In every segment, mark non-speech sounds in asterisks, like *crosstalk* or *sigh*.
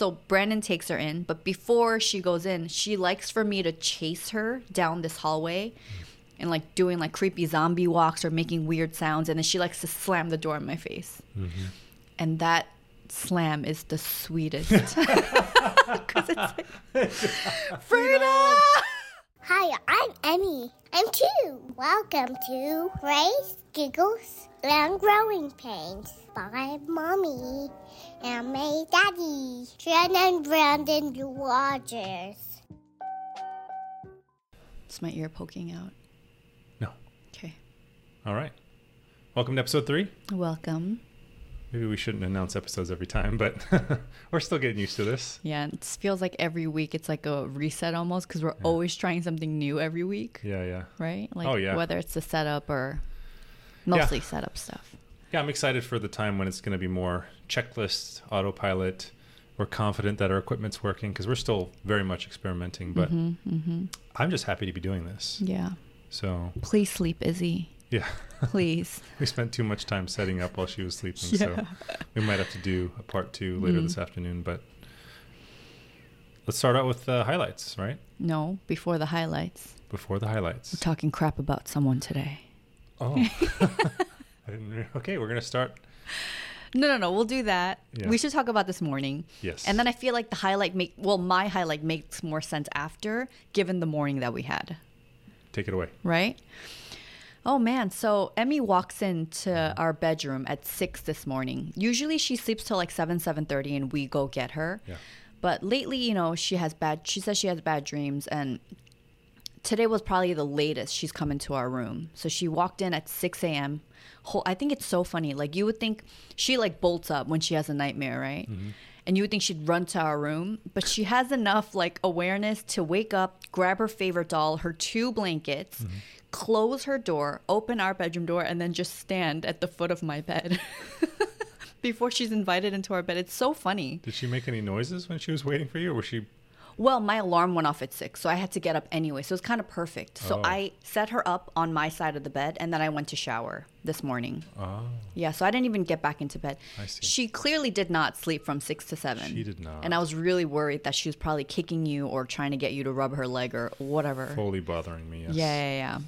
So Brandon takes her in, but before she goes in, she likes for me to chase her down this hallway and like doing like creepy zombie walks or making weird sounds. And then she likes to slam the door in my face. Mm-hmm. And that slam is the sweetest. *laughs* *laughs* Because it's like, Frida! Hi, I'm Emmy. I'm two. Welcome to Grace, Giggles, and Growing Pains by Mommy and my daddy, Shannon Brandon Rogers. It's my ear poking out. No. Okay. All right. Welcome to episode three. Welcome. Maybe we shouldn't announce episodes every time, but *laughs* we're still getting used to this. Yeah, it feels like every week it's like a reset almost because we're always trying something new every week, Yeah, yeah. right? Like Oh, yeah. whether it's the setup or mostly setup stuff. Yeah, I'm excited for the time when it's going to be more checklist, autopilot. We're confident that our equipment's working because we're still very much experimenting, but Mm-hmm. I'm just happy to be doing this. Yeah. So, Please sleep, Izzy. Yeah. Please. *laughs* we spent too much time setting up while she was sleeping, so we might have to do a part two later Mm. this afternoon, but let's start out with the highlights, right? no, before the highlights. Before the highlights. We're talking crap about someone today. Oh. *laughs* *laughs* I didn't re- okay, we're going to start. No, no, no. We'll do that. Yeah. We should talk about this morning. Yes. And then I feel like the highlight make well, my highlight makes more sense after, given the morning that we had. Take it away. right? Oh man, so Emmy walks into our bedroom at six this morning. Usually she sleeps till like seven, seven thirty, and we go get her. Yeah. But lately, you know, she has bad. She says she has bad dreams, and today was probably the latest she's come into our room. So she walked in at six a.m. I think it's so funny. Like you would think she like bolts up when she has a nightmare, right? Mm-hmm And you would think she'd run to our room, but she has enough like awareness to wake up, grab her favorite doll, her two blankets, close her door, open our bedroom door, and then just stand at the foot of my bed *laughs* before she's invited into our bed. It's so funny. Did she make any noises when she was waiting for you, or was she? Well, my alarm went off at six, so I had to get up anyway. So it's kind of perfect. So Oh. I set her up on my side of the bed, and then I went to shower this morning. Oh, Yeah, so I didn't even get back into bed. I see. She clearly did not sleep from six to seven. She did not. And I was really worried that she was probably kicking you or trying to get you to rub her leg or whatever. fully bothering me. Yes. Yeah, yeah, yeah.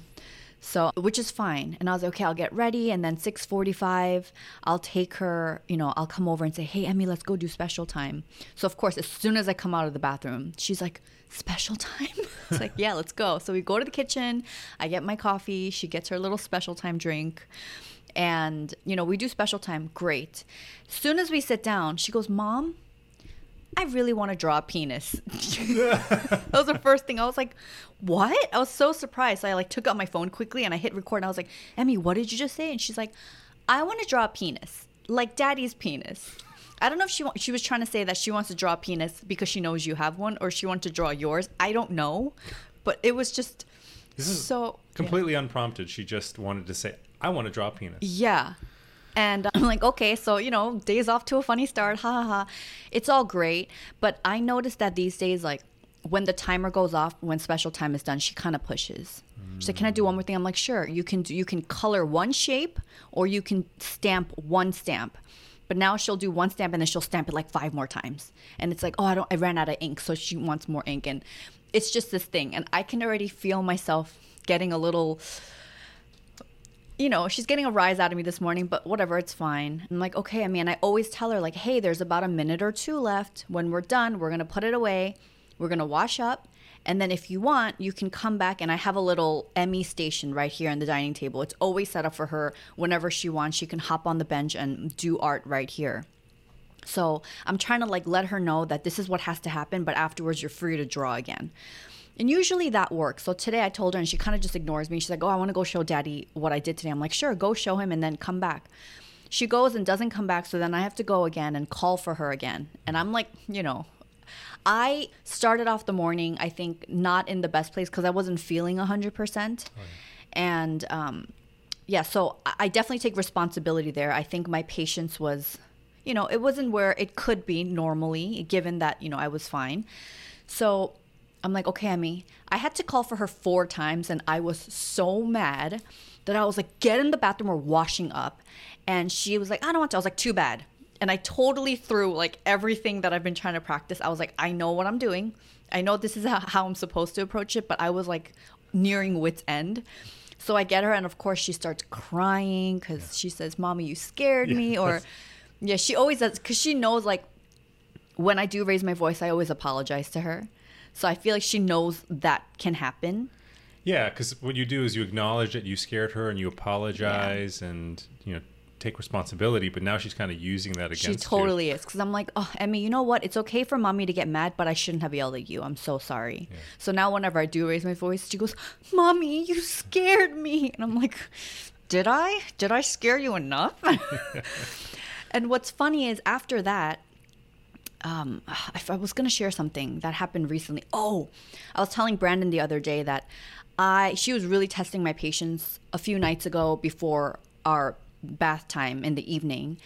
So, which is fine. And I was like, okay, I'll get ready. And then 645, I'll take her, you know, I'll come over and say, hey, Emmy, let's go do special time. So, of course, as soon as I come out of the bathroom, she's like, special time? *laughs* it's like, yeah, let's go. So we go to the kitchen. I get my coffee. She gets her little special time drink. And, you know, we do special time. Great. As soon as we sit down, she goes, Mom, I really want to draw a penis. *laughs* *laughs* that was the first thing. I was like, what? I was so surprised. So I like took out my phone quickly and I hit record and I was like, Emmy, what did you just say? And she's like, I want to draw a penis, like daddy's penis. I don't know if she wa- she was trying to say that she wants to draw a penis because she knows you have one or she wanted to draw yours. I don't know. But it was just This is so completely unprompted. She just wanted to say, "I want to draw a penis." Yeah. And I'm like, okay, so, you know, days off to a funny start. Ha ha ha. It's all great. But I noticed that these days, like, when the timer goes off, when special time is done, she kind of pushes. She's like, "Can I do one more thing?" I'm like, "Sure." You can do, you can color one shape, or you can stamp one stamp. But now she'll do one stamp and then she'll stamp it like five more times, and it's like, "Oh, I don't, I ran out of ink," so she wants more ink, and it's just this thing, and I can already feel myself getting a little you know, she's getting a rise out of me this morning, but whatever, it's fine. I'm like, okay, I mean, I always tell her, like, hey, there's about a minute or two left. When we're done, we're going to put it away. We're going to wash up. And then if you want, you can come back and I have a little Emmy station right here on the dining table. It's always set up for her whenever she wants. She can hop on the bench and do art right here. So I'm trying to like let her know that this is what has to happen, but afterwards you're free to draw again. And usually that works. So today I told her, and she kind of just ignores me. She's like, Oh, I want to go show daddy what I did today. I'm like, Sure, go show him and then come back. She goes and doesn't come back. So then I have to go again and call for her again. And I'm like, You know, I started off the morning, I think, not in the best place because I wasn't feeling 100%. And, um, yeah, so I definitely take responsibility there. I think my patience was, you know, it wasn't where it could be normally, given that, you know, I was fine. So I'm like, okay, Emmy, I had to call for her four times, and I was so mad that I was like, get in the bathroom, we're washing up. And she was like, I don't want to. I was like, too bad. And I totally threw like everything that I've been trying to practice. I was like, I know what I'm doing. I know this is *laughs* how, I'm supposed to approach it, but I was like nearing wit's end. So I get her, and of course, she starts crying because she says, Mommy, you scared me. Or, that's- yeah, she always does because she knows like when I do raise my voice, I always apologize to her. So I feel like she knows that can happen. Yeah, because what you do is you acknowledge that you scared her and you apologize and you know take responsibility. But now she's kind of using that against She you. totally is. Because I'm like, oh, Emmy, you know what? It's okay for mommy to get mad, but I shouldn't have yelled at you. I'm so sorry. So now whenever I do raise my voice, she goes, Mommy, you scared me. *laughs* And I'm like, did I? Did I scare you enough? *laughs* *laughs* and what's funny is after that, um, *sighs* I, was going to share something that happened recently. Oh, I was telling Brandon the other day that I she was really testing my patience a few nights ago before our bath time in the evening,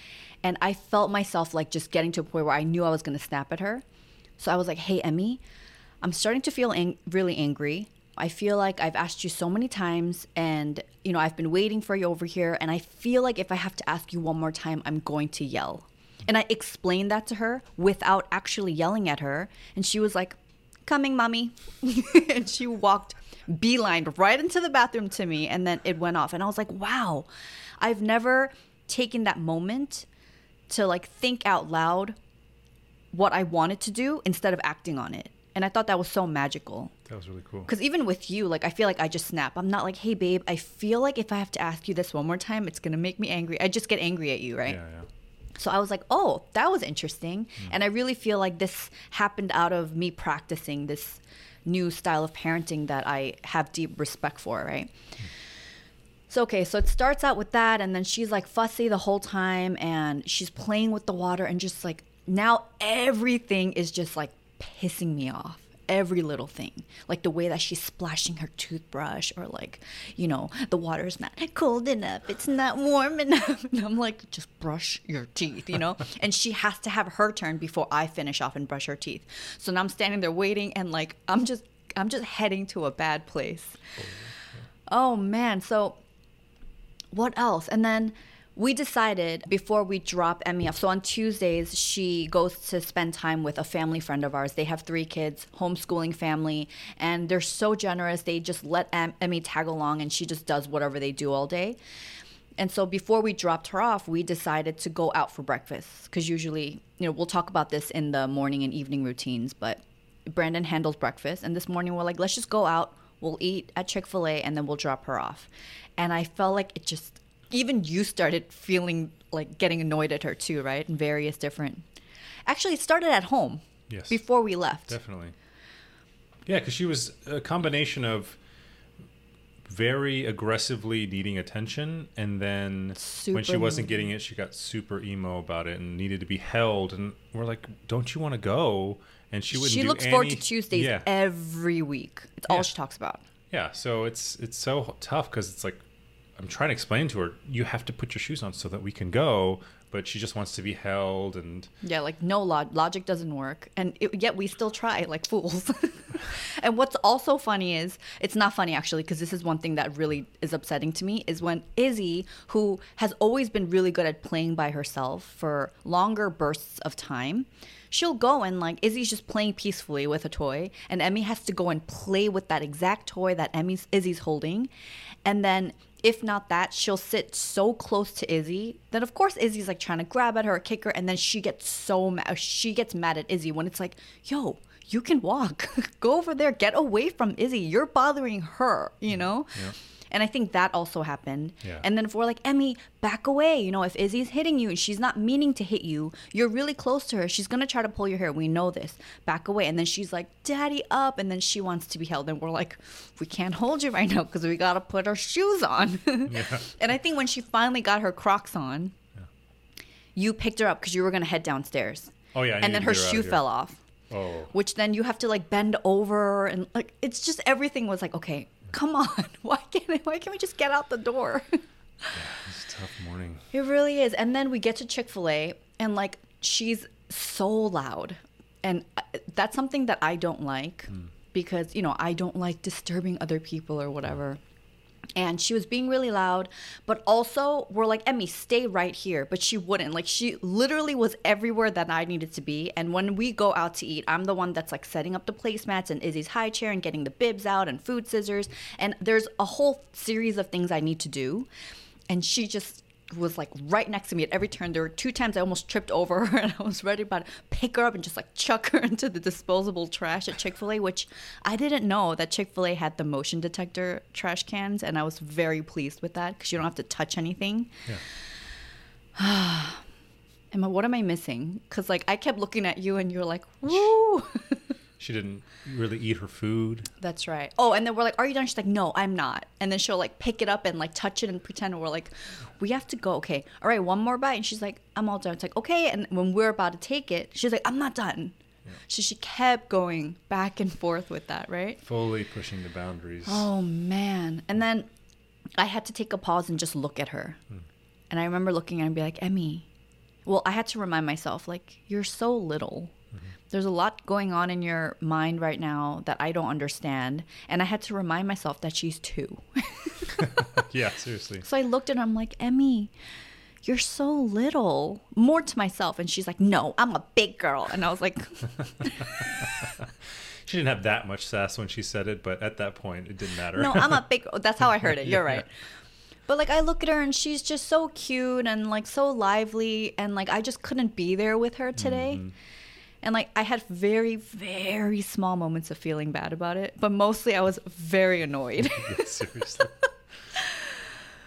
and I felt myself like just getting to a point where I knew I was going to snap at her. So I was like, "Hey, Emmy, I'm starting to feel ang- really angry. I feel like I've asked you so many times, and you know I've been waiting for you over here, and I feel like if I have to ask you one more time, I'm going to yell." And I explained that to her without actually yelling at her. And she was like, Coming, mommy. *laughs* and she walked beeline right into the bathroom to me. And then it went off. And I was like, wow, I've never taken that moment to like think out loud what I wanted to do instead of acting on it. And I thought that was so magical. That was really cool. Because even with you, like, I feel like I just snap. I'm not like, hey, babe, I feel like if I have to ask you this one more time, it's going to make me angry. I just get angry at you, right? Yeah, yeah. So I was like, oh, that was interesting. Hmm. And I really feel like this happened out of me practicing this new style of parenting that I have deep respect for, right? Hmm. So, okay, so it starts out with that. And then she's like fussy the whole time and she's playing with the water and just like now everything is just like pissing me off. Every little thing, like the way that she's splashing her toothbrush, or like, you know, the water's not cold enough, it's not warm enough. *laughs* And I'm like, just brush your teeth, you know? *laughs* and she has to have her turn before I finish off and brush her teeth. So now I'm standing there waiting, and like, I'm just, I'm just heading to a bad place. Oh, oh man, so what else? And then we decided before we drop Emmy off. So on Tuesdays, she goes to spend time with a family friend of ours. They have three kids, homeschooling family, and they're so generous. They just let em- Emmy tag along, and she just does whatever they do all day. And so before we dropped her off, we decided to go out for breakfast because usually, you know, we'll talk about this in the morning and evening routines, but Brandon handles breakfast. And this morning, we're like, let's just go out. We'll eat at Chick fil A and then we'll drop her off. And I felt like it just, even you started feeling like getting annoyed at her too, right? In various different. Actually, it started at home Yes. before we left. Definitely. Yeah, because she was a combination of very aggressively needing attention, and then when she wasn't getting it, she got super emo about it and needed to be held. And we're like, "Don't you want to go?" And she wouldn't. She looks forward to Tuesdays Yeah, every week. It's all she talks about. yeah. So it's it's so tough because it's like I'm trying to explain to her, you have to put your shoes on so that we can go, but she just wants to be held and Yeah, like no log- logic doesn't work, and it, yet we still try like fools. *laughs* and what's also funny is it's not funny actually because this is one thing that really is upsetting to me is when Izzy, who has always been really good at playing by herself for longer bursts of time, she'll go and like Izzy's just playing peacefully with a toy, and Emmy has to go and play with that exact toy that Emmy's Izzy's holding, and then if not that, she'll sit so close to Izzy that of course Izzy's like trying to grab at her kick her, and then she gets so mad. Uh, she gets mad at Izzy when it's like, "Yo, you can walk. *laughs* Go over there. Get away from Izzy. You're bothering her." You know. And I think that also happened. Yeah. And then if we're like, Emmy, back away. You know, if Izzy's hitting you and she's not meaning to hit you, you're really close to her. She's going to try to pull your hair. We know this. Back away. And then she's like, Daddy, up. And then she wants to be held. And we're like, we can't hold you right now because we got to put our shoes on. *laughs* yeah. And I think when she finally got her Crocs on, yeah. you picked her up because you were going to head downstairs. Oh, yeah, And then her her shoe fell off oh, which then you have to like bend over and like it's just everything was like okay come on *laughs* why can't why can't we just get out the door? *laughs* Yeah, it's a tough morning. it really is. And then we get to chick-fil-a and like she's so loud. And uh, that's something that i don't like because you know i don't like disturbing other people or whatever and she was being really loud but also we're like emmy stay right here. But she wouldn't. Like she literally was everywhere that i needed to be. And when we go out to eat i'm the one that's like setting up the placemats and izzy's high chair and getting the bibs out and food scissors. And there's a whole series of things i need to do. And she just was like right next to me at every turn. There were two times I almost tripped over her *laughs* and I was ready about to pick her up and just like chuck her *laughs* into the disposable trash at Chick fil A, which I didn't know that Chick fil A had the motion detector trash cans. And I was very pleased with that because you don't have to touch anything. Yeah. *sighs* Emma, what am I missing? Because like I kept looking at you and you're like, woo. *laughs* She didn't really eat her food. That's right. Oh, and then we're like, "Are you done?" She's like, "No, I'm not." And then she'll like pick it up and like touch it and pretend we're like, "We have to go." Okay, all right, one more bite, and she's like, "I'm all done." It's like, okay. And when we're about to take it, she's like, "I'm not done." So she kept going back and forth with that, right? Fully pushing the boundaries. Oh man! And then I had to take a pause and just look at her, hmm. and I remember looking at her and be like, "Emmy." Well, I had to remind myself, like, you're so little there's a lot going on in your mind right now that I don't understand. And I had to remind myself that she's two. *laughs* *laughs* yeah, seriously. So I looked at her, I'm like, Emmy, you're so little. More to myself. And she's like, no, I'm a big girl. And I was like, *laughs* She didn't have that much sass when she said it, but at that point, it didn't matter. no, I'm a big That's how I heard it. You're right. But like I look at her and she's just so cute and like so lively and like I just couldn't be there with her today. Mm-hmm. And like I had very very small moments of feeling bad about it, but mostly I was very annoyed. *laughs* Yeah, seriously.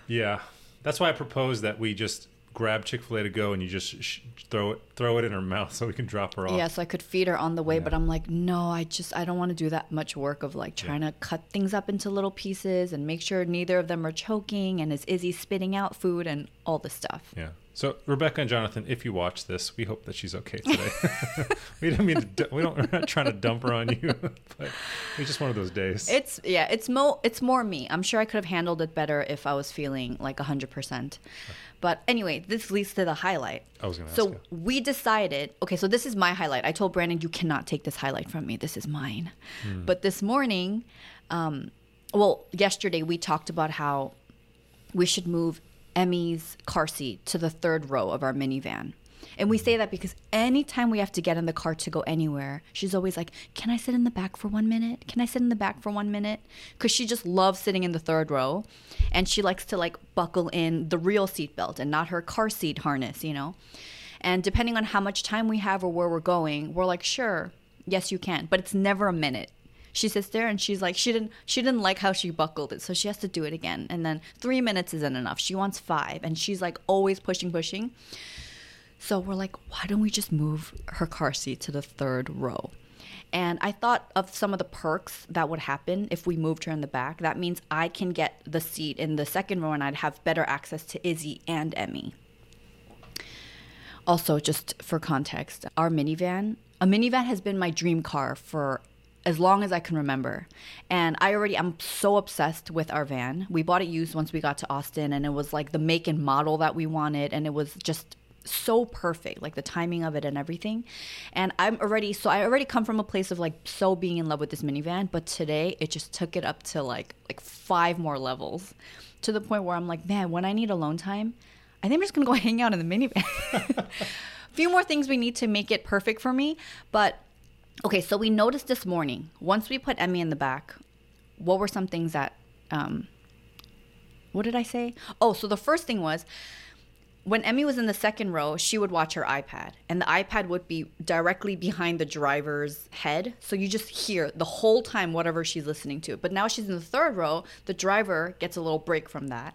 yeah, that's why I proposed that we just grab Chick Fil A to go, and you just sh- throw it throw it in her mouth *laughs* so we can drop her off. yeah, so I could feed her on the way, Yeah. but I'm like, no, I just I don't want to do that much work of like trying to cut things up into little pieces and make sure neither of them are choking and is Izzy spitting out food and all this stuff. Yeah. So Rebecca and Jonathan, if you watch this, we hope that she's okay today. *laughs* we don't mean to. We don't. We're not trying to dump her on you, *laughs* but it's just one of those days. It's yeah, it's mo it's more me. I'm sure I could have handled it better if I was feeling like 100%. But anyway, this leads to the highlight. I was gonna ask So we decided, okay, so this is my highlight. I told Brandon you cannot take this highlight from me. This is mine. Hmm. But this morning, um well, yesterday we talked about how we should move Emmy's car seat to the third row of our minivan. And we say that because anytime we have to get in the car to go anywhere, she's always like, Can I sit in the back for one minute? Can I sit in the back for one minute? Because she just loves sitting in the third row. And she likes to like buckle in the real seatbelt and not her car seat harness, you know? And depending on how much time we have or where we're going, we're like, Sure, yes, you can. But it's never a minute she sits there and she's like she didn't she didn't like how she buckled it so she has to do it again. And then three minutes isn't enough. She wants five and she's like always pushing pushing. So we're like why don't we just move her car seat to the third row? And i thought of some of the perks that would happen if we moved her in the back. That means i can get the seat in the second row and i'd have better access to izzy and emmy. Also, just for context, our minivan, a minivan has been my dream car for as long as I can remember. And I already, I'm so obsessed with our van. We bought it used once we got to Austin, and it was like the make and model that we wanted, and it was just so perfect, like the timing of it and everything. And I'm already, so I already come from a place of like so being in love with this minivan, but today it just took it up to like like five more levels, to the point where I'm like, man, when I need alone time, I think I'm just gonna go *laughs* hang out in the minivan. *laughs* a few more things we need to make it perfect for me, but okay. So we noticed this morning once we put Emmy in the back, what were some things that, um, what did I say? Oh, so the first thing was when Emmy was in the second row, she would watch her iPad, and the iPad would be directly behind the driver's head. So you just hear the whole time whatever she's listening to. But now she's in the third row, the driver gets a little break from that.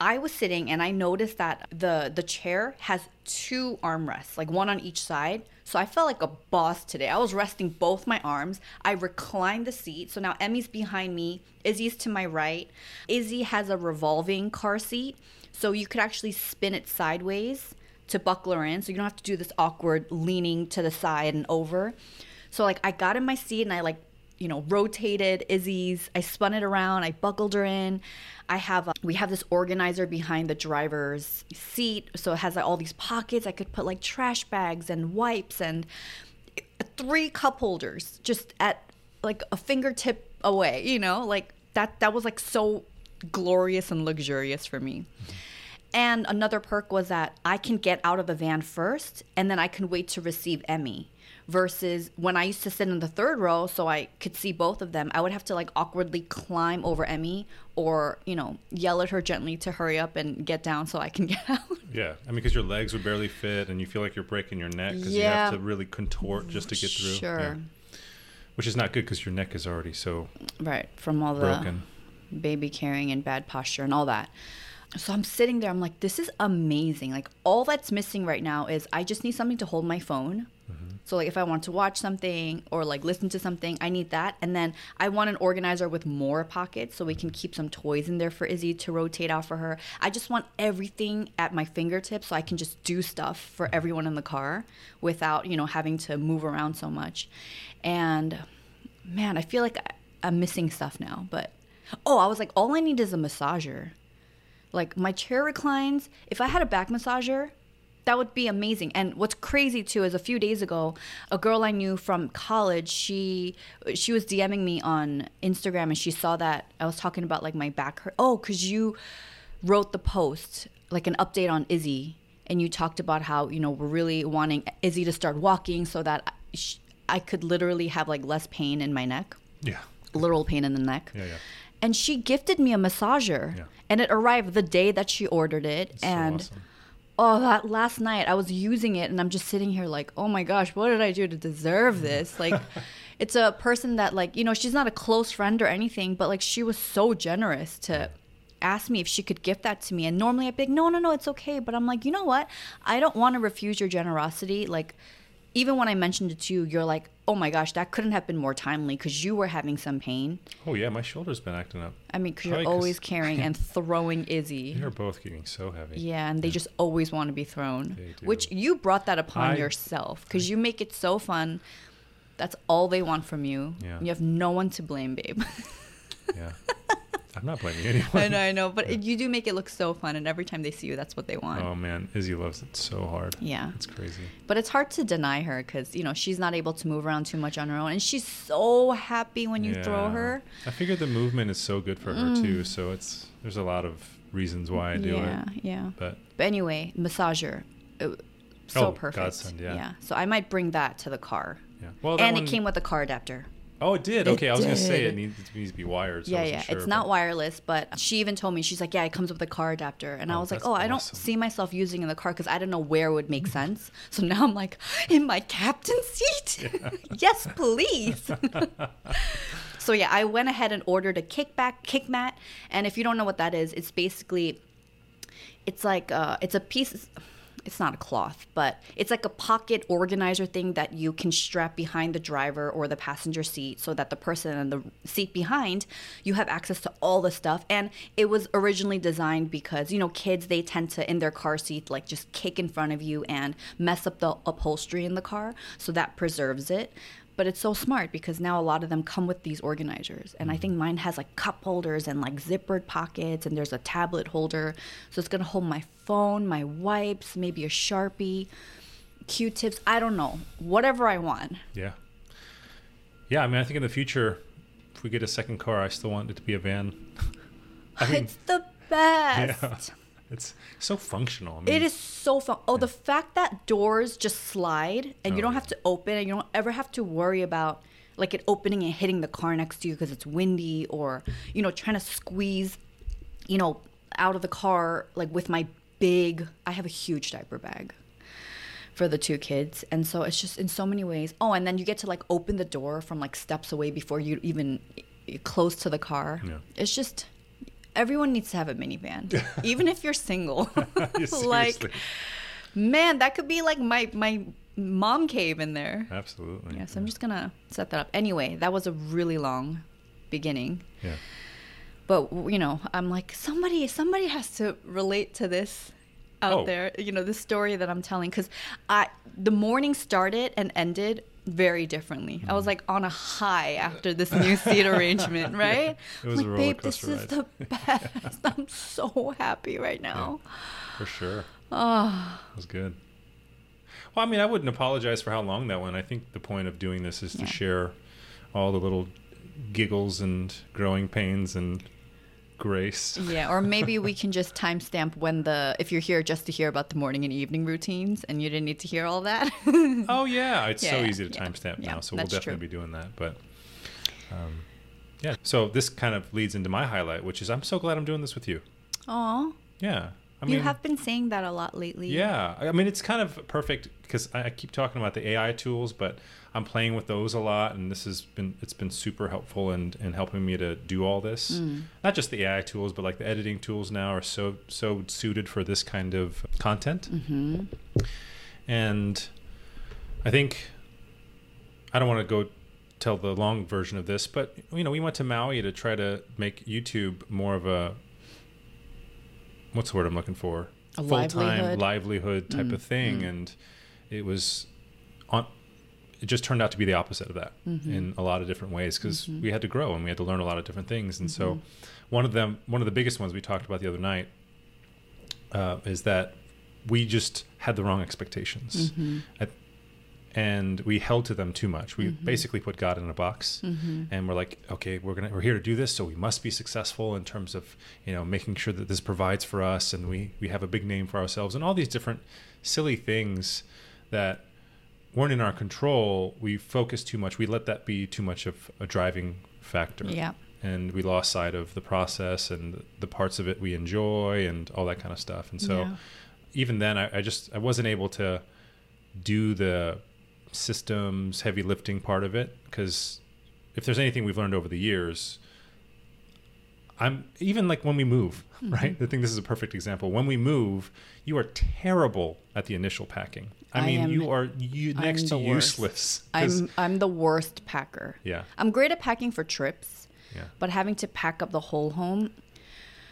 I was sitting and I noticed that the the chair has two armrests, like one on each side. So I felt like a boss today. I was resting both my arms. I reclined the seat. So now Emmy's behind me, Izzy's to my right. Izzy has a revolving car seat. So you could actually spin it sideways to buckle her in. So you don't have to do this awkward leaning to the side and over. So like I got in my seat and I like you know rotated Izzy's. I spun it around. I buckled her in. I have a, we have this organizer behind the driver's seat, so it has like all these pockets. I could put like trash bags and wipes and three cup holders just at like a fingertip away. You know, like that. That was like so glorious and luxurious for me. And another perk was that I can get out of the van first and then I can wait to receive Emmy. Versus when I used to sit in the third row so I could see both of them, I would have to like awkwardly climb over Emmy or, you know, yell at her gently to hurry up and get down so I can *laughs* get out. Yeah, I mean, because your legs would barely fit, and you feel like you're breaking your neck because Yeah. you have to really contort just to get through. Sure. Yeah. Which is not good because your neck is already so Right. From all the broken. baby carrying and bad posture and all that. So I'm sitting there, I'm like, this is amazing. Like, all that's missing right now is I just need something to hold my phone. Mm-hmm. So, like, if I want to watch something or like listen to something, I need that. And then I want an organizer with more pockets so we can keep some toys in there for Izzy to rotate out for her. I just want everything at my fingertips so I can just do stuff for everyone in the car without, you know, having to move around so much. And man, I feel like I'm missing stuff now. But oh, I was like, all I need is a massager. Like my chair reclines. If I had a back massager, that would be amazing. And what's crazy too is a few days ago, a girl I knew from college, she she was DMing me on Instagram and she saw that I was talking about like my back hurt. Oh, cuz you wrote the post like an update on Izzy and you talked about how, you know, we're really wanting Izzy to start walking so that sh I could literally have like less pain in my neck, Yeah. literal pain in the neck Yeah, yeah. And she gifted me a massager. Yeah. and it arrived the day that she ordered it. It's so and awesome. oh that last night i was using it and i'm just sitting here like oh my gosh what did i do to deserve this? Like *laughs* it's a person that like you know she's not a close friend or anything but like she was so generous to ask me if she could gift that to me. And normally i'd be like no no no it's okay. But i'm like you know what? I don't want to refuse your generosity. Like even when i mentioned it to you you're like oh my gosh that couldn't have been more timely because you were having some pain Oh yeah, my shoulder's been acting up. I mean, because you're Probably 'cause- always carrying and *laughs* throwing Izzy. They're both getting so heavy. Yeah, and they just always want to be thrown. Which you brought that upon I- yourself because you make it so fun. That's all they want from you. Yeah. You have no one to blame, babe. Yeah. *laughs* I'm not blaming *laughs* anyone. I know, I know, but it, you do make it look so fun, and every time they see you, that's what they want. Oh man, Izzy loves it so hard. Yeah. It's crazy. But it's hard to deny her because you know she's not able to move around too much on her own, and she's so happy when you throw her. I figured the movement is so good for her too, so it's there's a lot of reasons why I do Mm. yeah, it. yeah. But But anyway, massager, uh, so Oh, perfect. godsend, yeah. yeah. So I might bring that to the car. yeah. Well, and one- it came with a car adapter. Oh, it did. It Okay, I was gonna say it needs, it needs to be wired. So yeah, yeah. sure, it's but- not wireless, but she even told me she's like, yeah, it comes with a car adapter, and I Oh, was like, oh, I don't see myself using in the car because I don't know where it would make sense. So now I'm like, in my captain seat, *laughs* yes, please. *laughs* so yeah, I went ahead and ordered a kickback kick mat, and if you don't know what that is, it's basically, it's like uh, it's a piece. It's not a cloth, but it's like a pocket organizer thing that you can strap behind the driver or the passenger seat so that the person in the seat behind, you have access to all the stuff. And it was originally designed because, you know, kids, they tend to, in their car seat, like just kick in front of you and mess up the upholstery in the car. So that preserves it. But it's so smart because now a lot of them come with these organizers. And I mm-hmm. think mine has like cup holders and like zippered pockets, and there's a tablet holder. So it's gonna hold my phone, my wipes, maybe a Sharpie, Q tips. I don't know. Whatever I want. Yeah. Yeah, I mean, I think in the future, if we get a second car, I still want it to be a van. *laughs* I mean, it's the best. yeah, it's so functional. I mean, It is so fun. Oh, the fact that doors just slide and Oh, you don't have to open and you don't ever have to worry about like it opening and hitting the car next to you because it's windy or you know trying to squeeze you know out of the car like with my big I have a huge diaper bag for the two kids and so it's just in so many ways. Oh, and then you get to like open the door from like steps away before you even close to the car. Yeah. It's just everyone needs to have a minivan *laughs* even if you're single. *laughs* *laughs* Like. Man, that could be like my my mom cave in there. absolutely. Yeah, so I'm just gonna set that up. Anyway, that was a really long beginning, Yeah. but you know, I'm like somebody somebody has to relate to this out Oh. there. You know, this story that I'm telling because I the morning started and ended very differently. I Mm. was like on a high after this new seat arrangement, *laughs* right? It was a like, roller babe, this coaster is the *laughs* best. *laughs* I'm so happy right now. For sure. Oh, It was good. Well, I mean, I wouldn't apologize for how long that went. I think the point of doing this is to Yeah. share all the little giggles and growing pains and grace. Yeah, or maybe we can just timestamp when the if you're here just to hear about the morning and evening routines and you didn't need to hear all that. *laughs* Oh yeah, it's so Yeah, easy to yeah, timestamp now, so we'll definitely true. be doing that. But um, yeah, so this kind of leads into my highlight, which is I'm so glad I'm doing this with you. Aw. Yeah, I mean, you have been saying that a lot lately. Yeah, I mean it's kind of perfect because I I keep talking about the AI tools, but I'm playing with those a lot, and this has been it's been super helpful in in helping me to do all this. Mm. Not just the AI tools, but like the editing tools now are so so suited for this kind of content. Mm-hmm. And I think I don't want to go tell the long version of this, but you know, we went to Maui to try to make YouTube more of a what's the word I'm looking for? A Full-time livelihood. livelihood type Mm, of thing mm. and it was on it just turned out to be the opposite of that Mhm. in a lot of different ways because Mhm. we had to grow and we had to learn a lot of different things and so Mhm. one of them one of the biggest ones we talked about the other night uh, is that we just had the wrong expectations Mm-hmm. at, and we held to them too much we Mhm. basically put god in a box Mm-hmm. and we're like okay we're gonna we're here to do this so we must be successful in terms of you know making sure that this provides for us and we we have a big name for ourselves and all these different silly things that weren't in our control we focused too much we let that be too much of a driving factor. Yeah. and we lost sight of the process and the parts of it we enjoy and all that kind of stuff. And so Yeah. even then I, I just i wasn't able to do the systems heavy lifting part of it because if there's anything we've learned over the years i'm even like when we move mm-hmm. right? I think this is a perfect example. When we move you are terrible at the initial packing i, I mean am- you are you next to worst. useless I'm I'm the worst packer. yeah I'm great at packing for trips, yeah but having to pack up the whole home,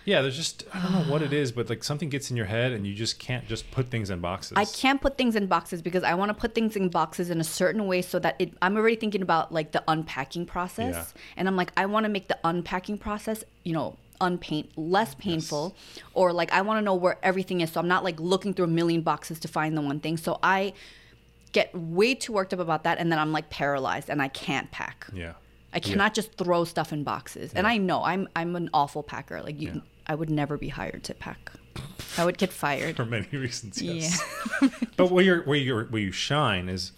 yeah there's just i don't know what it is but like something gets in your head and you just can't just put things in boxes I can't put things in boxes because I want to put things in boxes in a certain way so that it. I'm already thinking about like the unpacking process, Yeah. and I'm like, I want to make the unpacking process, you know, unpaint less painful, or like I want to know where everything is, so I'm not like looking through a million boxes to find the one thing. So I get way too worked up about that, and then I'm like paralyzed, and I can't pack. yeah I cannot just throw stuff in boxes. And I know I'm I'm an awful packer. Like you, Yeah. I would never be hired to pack. I would get fired. *laughs* for many reasons yes Yeah. *laughs* but where you're where you where you shine is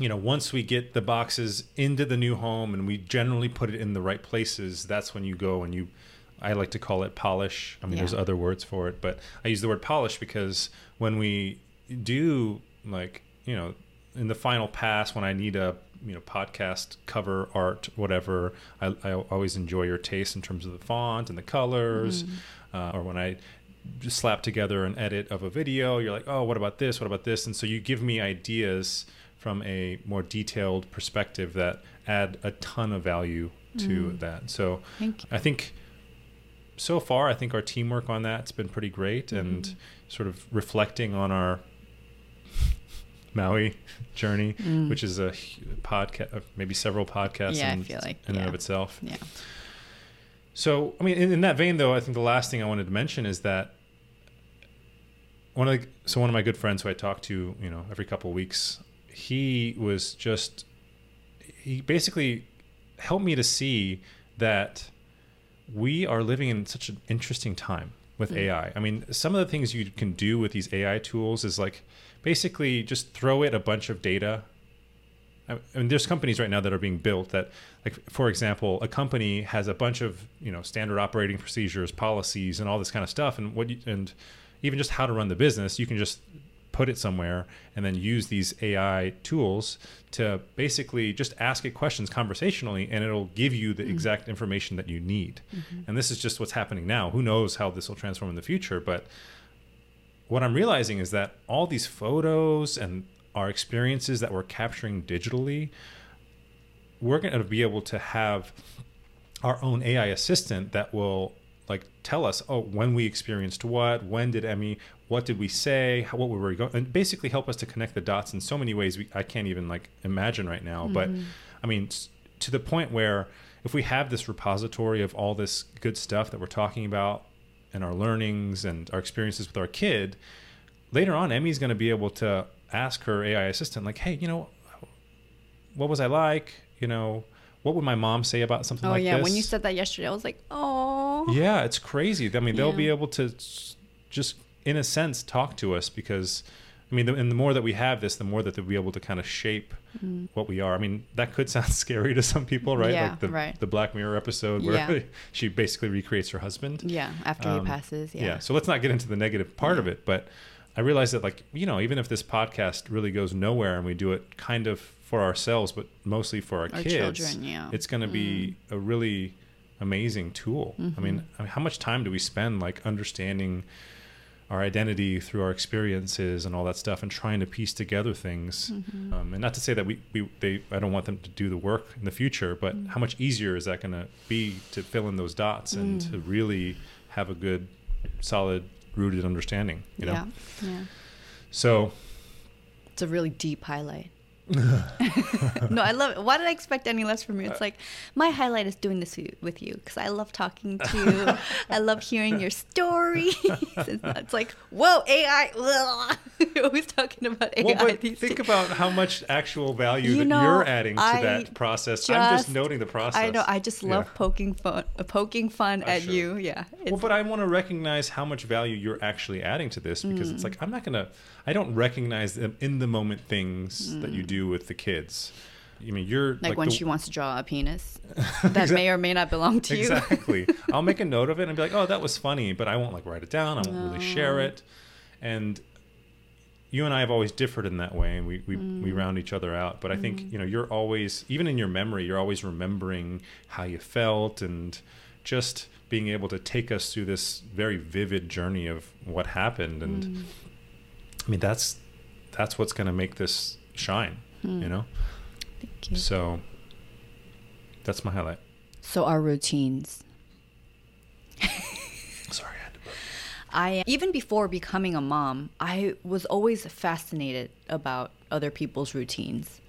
you know once we get the boxes into the new home and we generally put it in the right places that's when you go and you i like to call it polish. I mean Yeah. there's other words for it but i use the word polish because when we do like you know in the final pass when i need a you know podcast cover art whatever i, I always enjoy your taste in terms of the font and the colors. Uh, or when i just slap together an edit of a video you're like oh what about this? What about this? And so you give me ideas from a more detailed perspective that add a ton of value to that. So i think so far i think our teamwork on that's been pretty great and Mm-hmm. sort of reflecting on our maui *laughs* journey Mm. which is a podcast maybe several podcasts Yeah, I in, feel like, in and yeah. of itself Yeah. so, I mean, in, in that vein, though, I think the last thing I wanted to mention is that one of the, so one of my good friends who I talk to, you know, every couple of weeks, he was just he basically helped me to see that we are living in such an interesting time with mm-hmm. AI. I mean, some of the things you can do with these AI tools is like basically just throw it a bunch of data I I mean, there's companies right now that are being built that, like, for example, a company has a bunch of you know standard operating procedures, policies, and all this kind of stuff, and what you, and even just how to run the business. You can just put it somewhere and then use these AI tools to basically just ask it questions conversationally, and it'll give you the mm-hmm. exact information that you need. Mm-hmm. And this is just what's happening now. Who knows how this will transform in the future, but what I'm realizing is that all these photos and our experiences that we're capturing digitally, we're going to be able to have our own AI assistant that will like tell us, oh, when we experienced what, when did Emmy, what did we say, how, what were we going, and basically help us to connect the dots in so many ways we, I can't even like imagine right now. But mm-hmm. I mean, to the point where if we have this repository of all this good stuff that we're talking about and our learnings and our experiences with our kid, later on, Emmy's going to be able to ask her AI assistant, like, hey, you know, what was I like? You know, what would my mom say about something Oh like yeah, this? when you said that yesterday, I was like, oh. Yeah, it's crazy. I mean, they'll be able to just, in a sense, talk to us because, I mean, the, and the more that we have this, the more that they'll be able to kind of shape what we are. I mean, that could *laughs* sound scary to some people, right? Mm. Yeah, like the, right. the Black Mirror episode where Yeah. *laughs* she basically recreates her husband. Yeah, after Um, he passes. Yeah. Yeah. So let's not get into the negative part of it, but I realize that, like, you know, even if this podcast really goes nowhere and we do it kind of for ourselves, but mostly for our, Our kids, children, yeah. it's going to be a really amazing tool. I mm-hmm. mean, I mean, how much time do we spend like understanding our identity through our experiences and all that stuff and trying to piece together things mm-hmm. um, and not to say that we, we they i don't want them to do the work in the future but mm. how much easier is that going to be to fill in those dots and mm. to really have a good solid rooted understanding you know Yeah. Yeah. so It's a really deep highlight. *laughs* no, I love it. Why did I expect any less from you? It's like my highlight is doing this with you because I love talking to you. *laughs* I love hearing your stories. *laughs* it's, like, whoa, AI. You're always talking about AI. well, but think days. about how much actual value You that know, you're adding to I that process. I'm just just- noting the process. I know. I just love Yeah. poking fun, uh, poking fun Uh, at sure. you. Yeah. Well, but I want to recognize how much value you're actually adding to this because Mm. it's like I'm not gonna. I don't recognize the in the moment things that you do with the kids. I mean, you're Mm. like, when the- she wants to draw a penis *laughs* that may or may not belong to you. exactly. I'll make a note of it and be like, "Oh, that was funny," but I won't like write it down. I won't really share it. And you and I have always differed in that way, and we we, we Mm. round each other out. But I think you know you're always, even in your memory, you're always remembering how you felt and just being able to take us through this very vivid journey of what happened. And Mm. I mean, that's that's what's going to make this shine. Hmm. You know. Thank you. So that's my highlight. So our routines. *laughs* Sorry, I had to burp. I even before becoming a mom, I was always fascinated about other people's routines.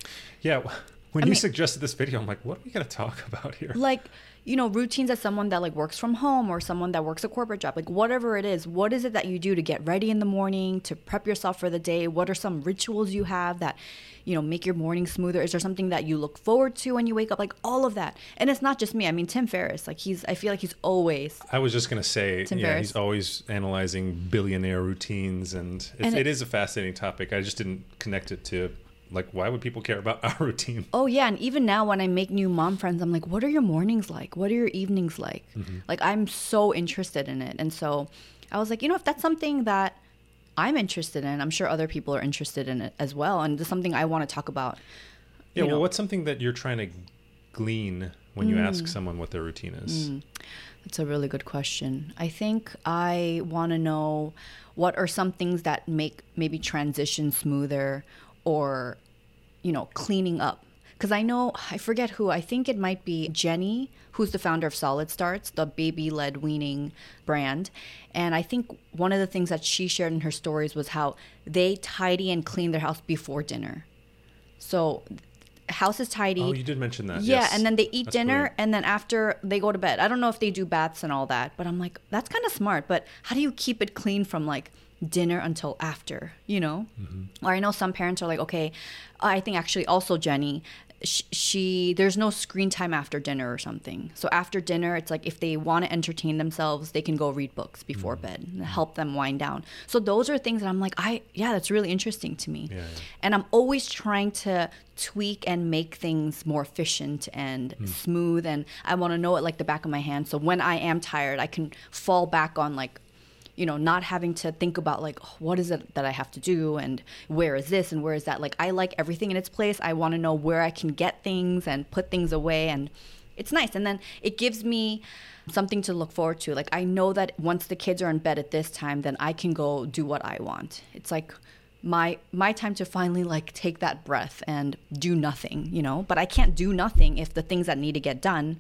Yeah, *laughs* when I you mean- suggested this video, I'm like, what are we gonna talk *laughs* about here? Like, you know, routines as someone that like works from home or someone that works a corporate job, like whatever it is, what is it that you do to get ready in the morning, to prep yourself for the day? What are some rituals you have that, you know, make your morning smoother? Is there something that you look forward to when you wake up? Like all of that. And it's not just me. I mean, Tim Ferriss, like he's I feel like he's always I was just gonna say, Tim yeah, Ferriss. he's always analyzing billionaire routines, and, it's, And it it- is a fascinating topic. I just didn't connect it to like why would people care about *laughs* our routine? Oh yeah, and even now when I make new mom friends, I'm like, what are your mornings like? What are your evenings like? Like I'm so interested in it. And so I was like, you know, if that's something that I'm interested in, I'm sure other people are interested in it as well. And it's something I want to talk about. Yeah, you well, know. what's something that you're trying to glean when you Mm. ask someone what their routine is? That's a really good question. I think I want to know what are some things that make maybe transition smoother or, you know, cleaning up. Because I know, I forget who, I think it might be Jenny, who's the founder of Solid Starts, the baby led weaning brand. And I think one of the things that she shared in her stories was how they tidy and clean their house before dinner. So, house is tidy. Oh, you did mention that. Yeah, yes. and then they eat That's dinner brilliant. and then after they go to bed. I don't know if they do baths and all that, but I'm like, that's kind of smart. But how do you keep it clean from like dinner until after, you know? Mm-hmm. Or I know some parents are like, okay, I think actually also Jenny, sh- she, there's no screen time after dinner or something. So after dinner, it's like if they want to entertain themselves, they can go read books before Mm-hmm. bed and help them wind down. So those are things that I'm like, I, yeah, that's really interesting to me. Yeah, yeah. And I'm always trying to tweak and make things more efficient and Hmm. smooth. And I want to know it like the back of my hand. So when I am tired, I can fall back on like, you know, not having to think about like, oh, what is it that I have to do and where is this and where is that? Like, I like everything in its place. I want to know where I can get things and put things away. And it's nice. And then it gives me something to look forward to. Like, I know that once the kids are in bed at this time, then I can go do what I want. It's like, my my time to finally like take that breath and do nothing you know but i can't do nothing if the things that need to get done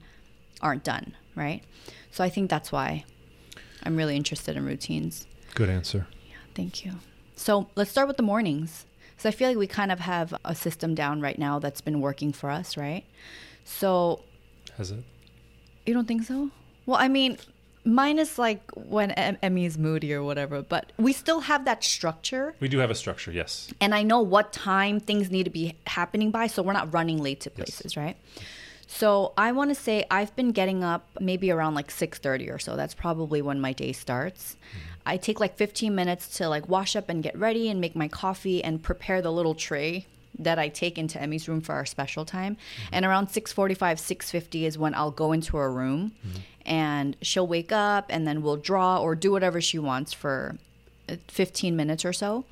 aren't done right so i think that's why i'm really interested in routines Good answer. Yeah, thank you so let's start with the mornings so i feel like we kind of have a system down right now that's been working for us right so Has it? you don't think so well i mean mine is like when em- emmy's moody or whatever but we still have that structure We do have a structure. Yes. and I know what time things need to be happening by, so we're not running late to places, right? So I want to say I've been getting up maybe around like 6:30 or so. That's probably when my day starts. Mm-hmm. I take like 15 minutes to like wash up and get ready and make my coffee and prepare the little tray that I take into Emmy's room for our special time. Mm-hmm. And around 6:45, 6:50 is when I'll go into her room mm-hmm. and she'll wake up and then we'll draw or do whatever she wants for uh, 15 minutes or so.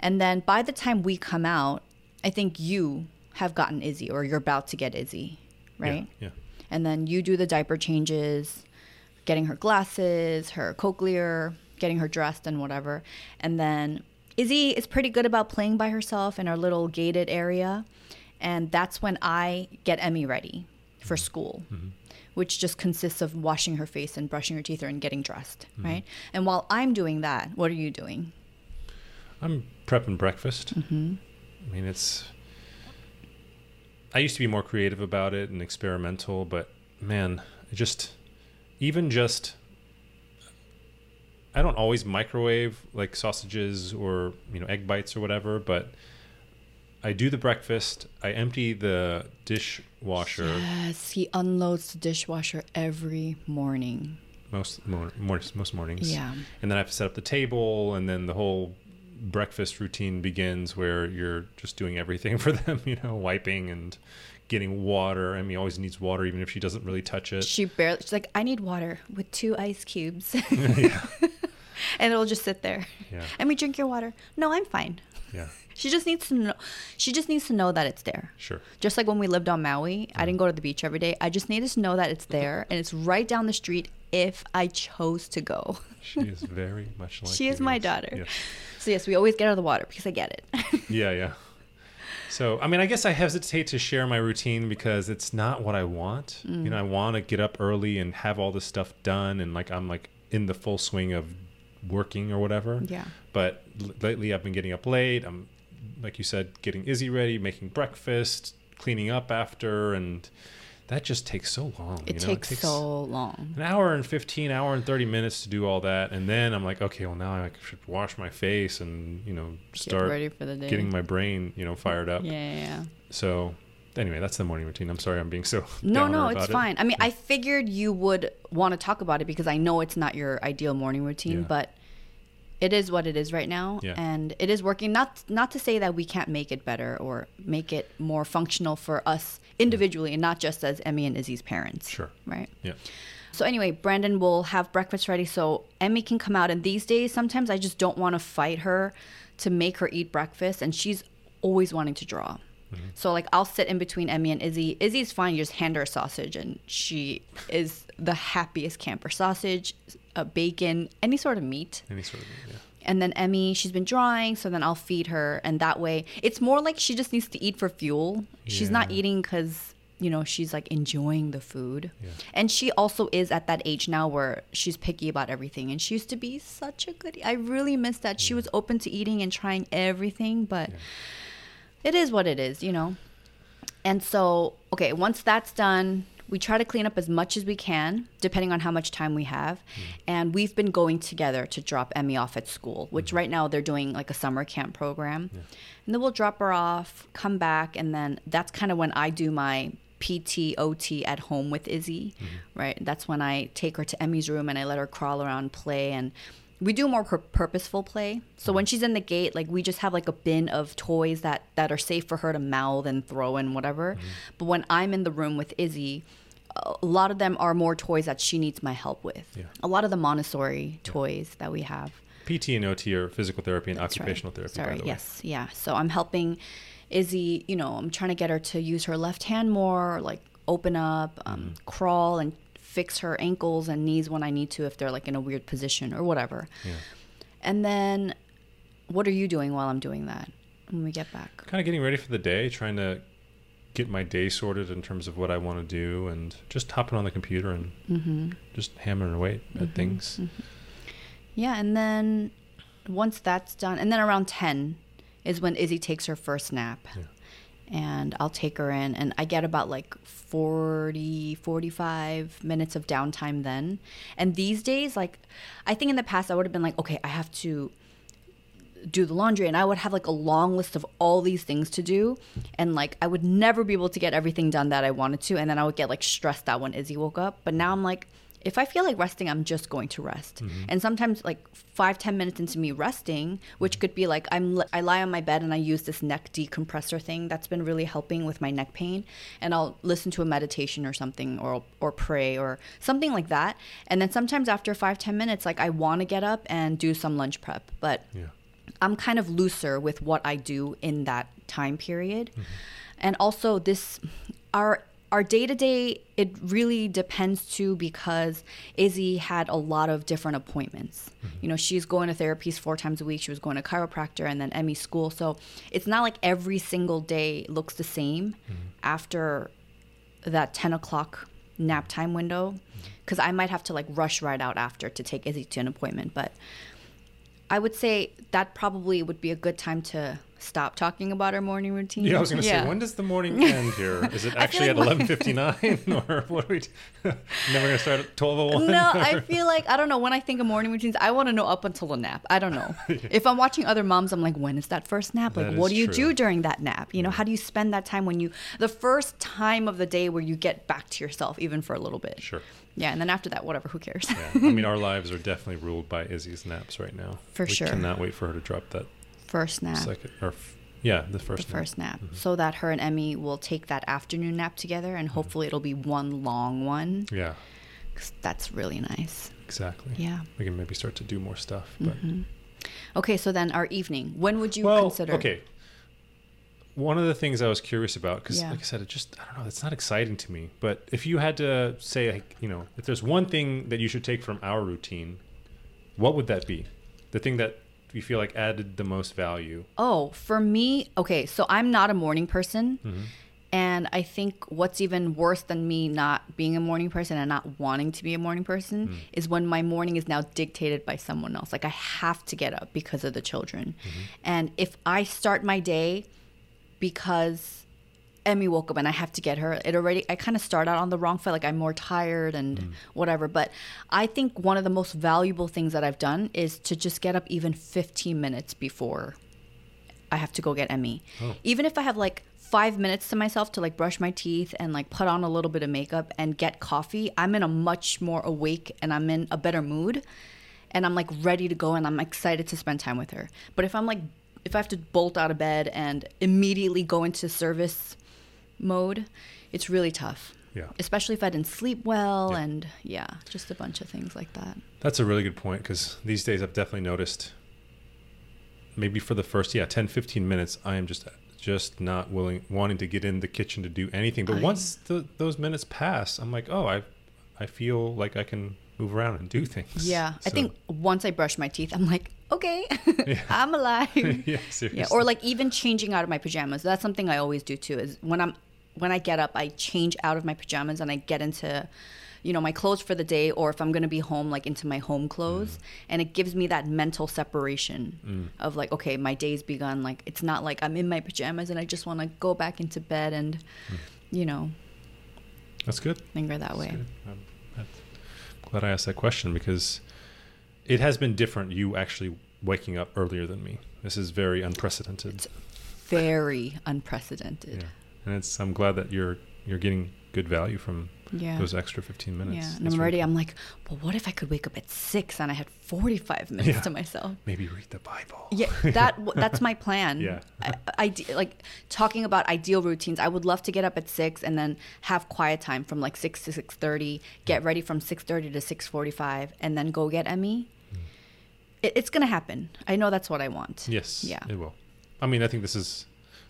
And then by the time we come out, I think you have gotten Izzy or you're about to get Izzy, right? Yeah. And then you do the diaper changes, getting her glasses, her cochlear, getting her dressed and whatever. And then Izzy is pretty good about playing by herself in our little gated area. And that's when I get Emmy ready for school, which just consists of washing her face and brushing her teeth and getting dressed, right? And while I'm doing that, what are you doing? I'm prepping breakfast. Mm-hmm. I mean, it's. I used to be more creative about it and experimental, but man, just even just. I don't always microwave like sausages or you know egg bites or whatever, but I do the breakfast. I empty the dishwasher Yes, he unloads the dishwasher every morning. most mor- mor- most mornings. Yeah. and then I have to set up the table, and then the whole breakfast routine begins where you're just doing everything *laughs* for them. You know, wiping and getting water. I mean, always needs water, even if she doesn't really touch it. She barely, she's like, I need water with two ice cubes. *laughs* yeah, *laughs* and it'll just sit there. Yeah. And we drink your water. No, I'm fine. yeah, She just needs to know. She just needs to know that it's there. sure. Just like when we lived on Maui, I didn't mm-hmm. go to the beach every day. I just needed to know that it's there and it's right down the street if I chose to go. She is very much like. *laughs* She is my daughter. Yes. So yes, we always get out of the water because I get it. *laughs* Yeah, yeah. So, I mean, I guess I hesitate to share my routine because it's not what I want. Mm. You know, I want to get up early and have all this stuff done, and like I'm like in the full swing of working or whatever. Yeah. But l- lately, I've been getting up late. I'm, like you said, getting Izzy ready, making breakfast, cleaning up after, and that just takes so long. it, you know? takes so long. an hour and 15 hour and 30 minutes to do all that and then i'm like okay well now i should wash my face and you know start ready for the day. getting my brain you know fired up Yeah, yeah, yeah. so anyway that's the morning routine i'm sorry i'm being so *laughs* No, no, it's it. fine. I mean, I figured you would want to talk about it because I know it's not your ideal morning routine, Yeah. but it is what it is right now, Yeah. and it is working. Not not to say that we can't make it better or make it more functional for us individually, and not just as Emmy and Izzy's parents. Sure. Right. yeah So anyway, Brandon will have breakfast ready so Emmy can come out. And these days, sometimes I just don't want to fight her to make her eat breakfast, and she's always wanting to draw. Mm-hmm. So like I'll sit in between Emmy and Izzy. Izzy's fine. You just hand her a sausage, and she is the happiest camper. Sausage, a bacon, any sort of meat. any sort of meat. yeah And then Emmy, she's been drawing, so then I'll feed her, and that way it's more like she just needs to eat for fuel. She's not eating because you know she's like enjoying the food, Yeah. and she also is at that age now where she's picky about everything. And she used to be such a good. I really miss that. She was open to eating and trying everything, but it is what it is, you know. And so, okay, once that's done, we try to clean up as much as we can, depending on how much time we have. Hmm. And we've been going together to drop Emmy off at school, which hmm. right now they're doing like a summer camp program. And then we'll drop her off, come back, and then that's kind of when I do my PT, OT at home with Izzy, hmm. right? That's when I take her to Emmy's room and I let her crawl around, play, and we do more pur- purposeful play. So when she's in the gate, like we just have like a bin of toys that that are safe for her to mouth and throw and whatever. But when I'm in the room with Izzy, a lot of them are more toys that she needs my help with. Yeah. A lot of the Montessori toys that we have. pt and ot are physical therapy and That's right. occupational therapy Sorry, by the way yes, yeah. So I'm helping Izzy. You know, I'm trying to get her to use her left hand more, like open up, um, Mm-hmm. crawl, and fix her ankles and knees when I need to if they're like in a weird position or whatever. Yeah. And then, what are you doing while I'm doing that when we get back? kind of getting ready for the day trying to get my day sorted in terms of what i want to do and just hopping on the computer and Mm-hmm. just hammering away at things Yeah, and then once that's done, and then around 10 is when Izzy takes her first nap. Yeah. And I'll take her in, and I get about like 40, 45 minutes of downtime then. And these days, like, I think in the past I would have been like, okay, I have to do the laundry and I would have like a long list of all these things to do and like I would never be able to get everything done that I wanted to and then I would get like stressed out when Izzy woke up. But now I'm like if I feel like resting, I'm just going to rest. Mm-hmm. And sometimes, like five, ten minutes into me resting, which could be like I'm, I lie on my bed and I use this neck decompressor thing that's been really helping with my neck pain. And I'll listen to a meditation or something, or or pray or something like that. And then sometimes after five, ten minutes, like I want to get up and do some lunch prep, but Yeah. I'm kind of looser with what I do in that time period. Mm-hmm. And also this our our day to day it really depends too because Izzy had a lot of different appointments. Mm-hmm. You know, she's going to therapies four times a week. She was going to chiropractor and then Emmy school. So it's not like every single day looks the same mm-hmm. after that 10 o'clock nap time window mm-hmm. because I might have to like rush right out after to take Izzy to an appointment. But I would say that probably would be a good time to stop talking about our morning routine. Yeah, I was going to say, when does the morning *laughs* end here? Is it actually at 11:59 *laughs* or what are we? *laughs* Then we're going to start at 12:01. No, I feel like I don't know. When I think of morning routines, I want to know up until the nap. I don't know. If I'm watching other moms, I'm like, when is that first nap? Like, That what do you true. do during that nap? You know, mm. how do you spend that time when you the first time of the day where you get back to yourself, even for a little bit? Sure. Yeah, and then after that, whatever. Who cares? Yeah. I mean, our lives are definitely ruled by Izzy's naps right now. For we sure. Cannot wait for her to drop that first nap. second or f- yeah, the the first. nap. first nap, mm-hmm. so that her and Emmy will take that afternoon nap together, and mm-hmm. hopefully it'll be one long one. Yeah, 'cause that's really nice. exactly. Yeah. We can maybe start to do more stuff. But mm-hmm. Okay, so then our evening. When would you well, consider? okay. One of the things I was curious about, because Yeah. like I said, it just I don't know, it's not exciting to me. But if you had to say, like, you know, if there's one thing that you should take from our routine, what would that be? The thing that you feel like added the most value. Oh, for me, okay, so I'm not a morning person. Mm-hmm. And I think what's even worse than me not being a morning person and not wanting to be a morning person Mm. is when my morning is now dictated by someone else. Like I have to get up because of the children. Mm-hmm. And if I start my day because Emmy woke up and I have to get her. It already I kind of start out on the wrong foot, like I'm more tired and mm. whatever. But I think one of the most valuable things that I've done is to just get up even 15 minutes before I have to go get Emmy. Oh. Even if I have like five minutes to myself to like brush my teeth and like put on a little bit of makeup and get coffee, I'm in a much more awake and I'm in a better mood and I'm like ready to go and I'm excited to spend time with her. But if I'm like, if I have to bolt out of bed and immediately go into service mode, it's really tough. Yeah. Especially if I didn't sleep well Yeah. and yeah, just a bunch of things like that. That's a really good point because these days I've definitely noticed maybe for the first yeah 10 15 minutes I am just just not willing wanting to get in the kitchen to do anything but oh, I- once the, those minutes pass I'm like oh I I feel like I can move around and do things Yeah. I think once I brush my teeth, I'm like, okay, *laughs* I'm *laughs* alive. yeah seriously Yeah, or like even changing out of my pajamas. That's something I always do too. Is when I'm when I get up, I change out of my pajamas and I get into, you know, my clothes for the day, or if I'm gonna be home, like into my home clothes, mm. and it gives me that mental separation mm. of like, okay, my day's begun. Like it's not like I'm in my pajamas and I just want to go back into bed and, hmm. you know, that's good linger that way. Good. I'm, I'm glad I asked that question because it has been different you actually waking up earlier than me this is very unprecedented Very unprecedented. yeah and it's I'm glad that you're you're getting good value from Yeah. those extra 15 minutes Yeah, and That's I'm already. I'm like, well, what if I could wake up at six and I had 45 minutes Yeah. to myself? maybe read the bible Yeah, *laughs* that that's my plan. Yeah. I, I like talking about ideal routines. I would love to get up at six and then have quiet time from like six to six thirty. Get ready from six thirty to six forty five, and then go get Emmy. Hmm. It, it's gonna happen. I know that's what I want. yes Yeah. it will i mean i think this is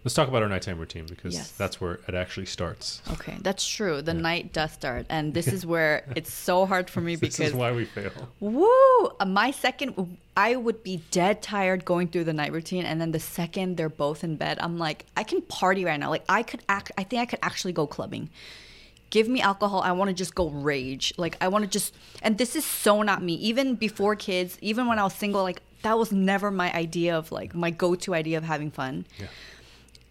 let's talk about our nighttime routine because Yes. that's where it actually starts Okay, that's true. The night does start, and this is *laughs* where it's so hard for me because this is why we fail Woo! Uh, My second, I would be dead tired going through the night routine, and then the second they're both in bed, I'm like, I can party right now. Like I could act. I think I could actually go clubbing. Give me alcohol. I want to just go rage. Like I want to just. And this is so not me. Even before kids, even when I was single, like that was never my idea of like my go-to idea of having fun. Yeah.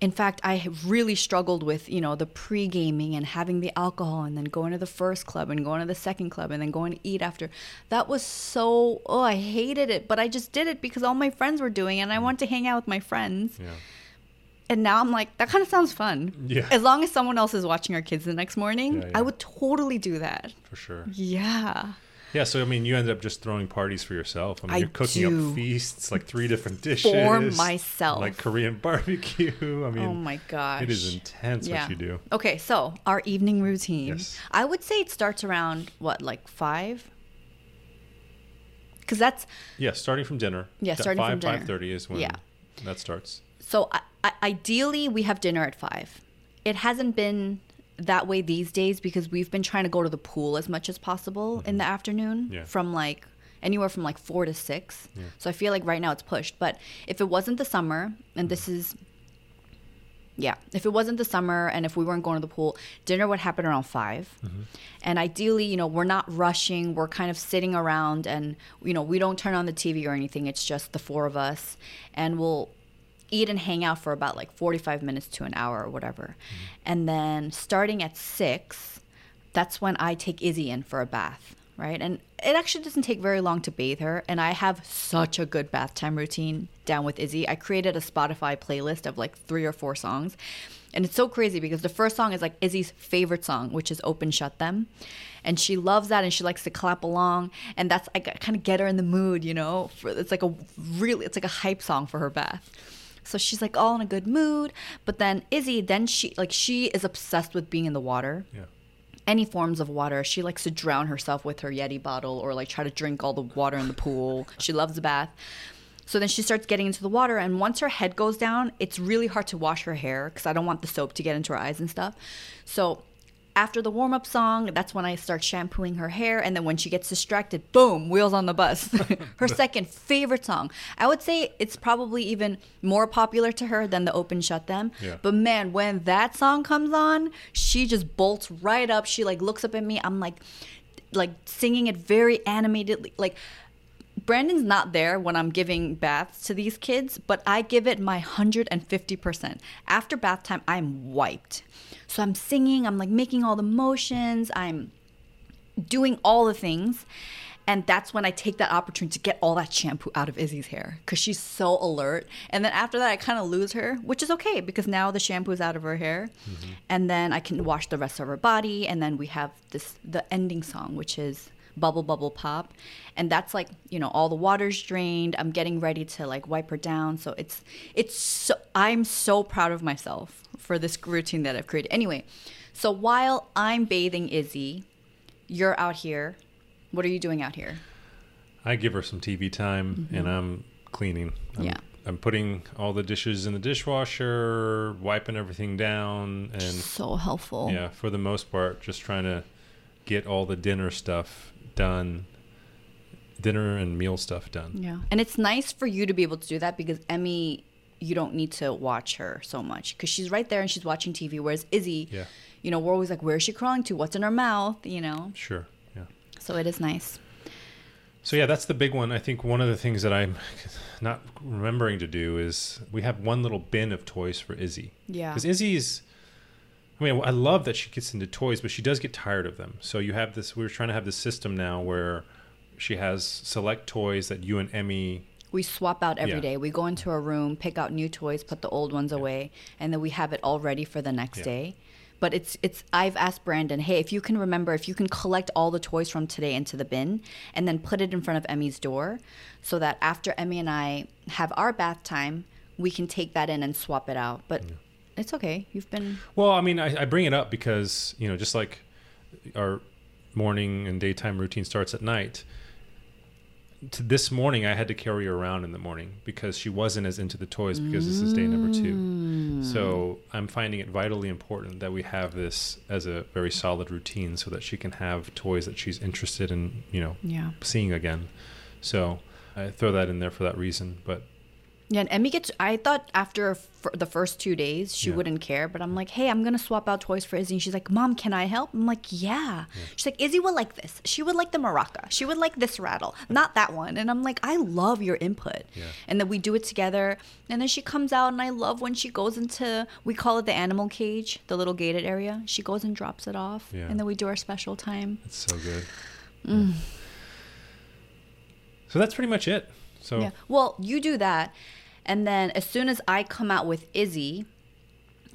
In fact, I have really struggled with, you know, the pre gaming and having the alcohol and then going to the first club and going to the second club and then going to eat after. That was so, oh, I hated it. But I just did it because all my friends were doing it and I mm. wanted to hang out with my friends. Yeah. And now I'm like, that kind of sounds fun. Yeah. As long as someone else is watching our kids the next morning, Yeah, yeah. I would totally do that. For sure. Yeah. Yeah, so I mean, you end up just throwing parties for yourself. I mean, I you're cooking up feasts, like three different dishes For myself. like Korean *laughs* barbecue. I mean, oh my gosh. it is intense what you do. Okay, so our evening routine. Yes. I would say it starts around what, like five? Because that's Yeah, starting from dinner. Yeah, starting from five dinner. five thirty is when Yeah. that starts. so. I, I, ideally, we have dinner at five. It hasn't been that way these days because we've been trying to go to the pool as much as possible in the afternoon Mm-hmm. Yeah. from like anywhere from like four to six. So I feel like right now it's pushed. But if it wasn't the summer, and this is yeah, if it wasn't the summer and if we weren't going to the pool, dinner would happen around 5 And ideally, you know, we're not rushing. We're kind of sitting around and, you know, we don't turn on the TV or anything. It's just the four of us. And we'll eat and hang out for about like 45 minutes to an hour or whatever. Mm-hmm. And then starting at six, that's when I take Izzy in for a bath, right? And it actually doesn't take very long to bathe her. And I have such a good bath time routine down with Izzy. I created a Spotify playlist of like three or four songs. And it's so crazy because the first song is like Izzy's favorite song, which is Open Shut Them. And she loves that and she likes to clap along. And that's, I kind of get her in the mood, you know? For, it's like a really, it's like a hype song for her bath. So she's like all in a good mood. But then Izzy, then she, like, she is obsessed with being in the water Yeah. any forms of water. She likes to drown herself with her Yeti bottle or like try to drink all the water in the pool. *laughs* She loves a bath. So then she starts getting into the water, and once her head goes down, it's really hard to wash her hair because I don't want the soap to get into her eyes and stuff. So after the warm up song, that's when I start shampooing her hair. And then when she gets distracted, boom, wheels on the bus. *laughs* her second favorite song. I would say it's probably even more popular to her than the Open Shut Them. Yeah. But man, when that song comes on, she just bolts right up. She like looks up at me. I'm like, like singing it very animatedly. Like, Brandon's not there when I'm giving baths to these kids, but I give it my 150%. After bath time, I'm wiped. So I'm singing, I'm like making all the motions, I'm doing all the things. And that's when I take that opportunity to get all that shampoo out of Izzy's hair because she's so alert. And then after that, I kind of lose her, which is okay because now the shampoo is out of her hair. Mm-hmm. And then I can wash the rest of her body. And then we have this the ending song, which is Bubble Bubble Pop. And that's like, you know, all the water's drained. I'm getting ready to like wipe her down. So it's, it's so, I'm so proud of myself for this routine that I've created. Anyway, so while I'm bathing Izzy, you're out here. What are you doing out here? I give her some TV time, and I'm cleaning. I'm, Mm-hmm. Yeah. I'm putting all the dishes in the dishwasher, wiping everything down, and So helpful. yeah, for the most part, just trying to get all the dinner stuff done, dinner and meal stuff done. Yeah. And it's nice for you to be able to do that because Emmy, you don't need to watch her so much because she's right there and she's watching TV. Whereas Izzy, Yeah, you know, we're always like, where's she crawling to? What's in her mouth? You know? sure. Yeah. So it is nice. So yeah, that's the big one. I think one of the things that I'm *laughs* not remembering to do is we have one little bin of toys for Izzy. Yeah. Because Izzy's, I mean, I love that she gets into toys, but she does get tired of them. So you have this. We're trying to have this system now where she has select toys that you and Emmy. We swap out every Yeah. day. We go into a room, pick out new toys, put the old ones away, and then we have it all ready for the next Yeah. day. But it's it's I've asked Brandon, hey, if you can remember, if you can collect all the toys from today into the bin and then put it in front of Emmy's door, so that after Emmy and I have our bath time, we can take that in and swap it out. But it's okay. You've been Well, I mean, I, I bring it up because you know, just like our morning and daytime routine starts at night. To this morning, I had to carry her around in the morning because she wasn't as into the toys because this is day number two. Mm. So I'm finding it vitally important that we have this as a very solid routine so that she can have toys that she's interested in, you know, yeah. seeing again. So I throw that in there for that reason. But Yeah, and Emmy gets. I thought after f- the first two days she Yeah. wouldn't care, but I'm like, hey, I'm gonna swap out toys for Izzy, and she's like, Mom, can I help? I'm like, yeah. She's like, Izzy would like this. She would like the maraca. She would like this rattle, not that one. And I'm like, I love your input. Yeah. And then we do it together, and then she comes out, and I love when she goes into. We call it the animal cage, the little gated area. She goes and drops it off, Yeah. and then we do our special time. It's so good. Mm. Yeah. So that's pretty much it. So Yeah. Well, you do that, and then as soon as I come out with Izzy,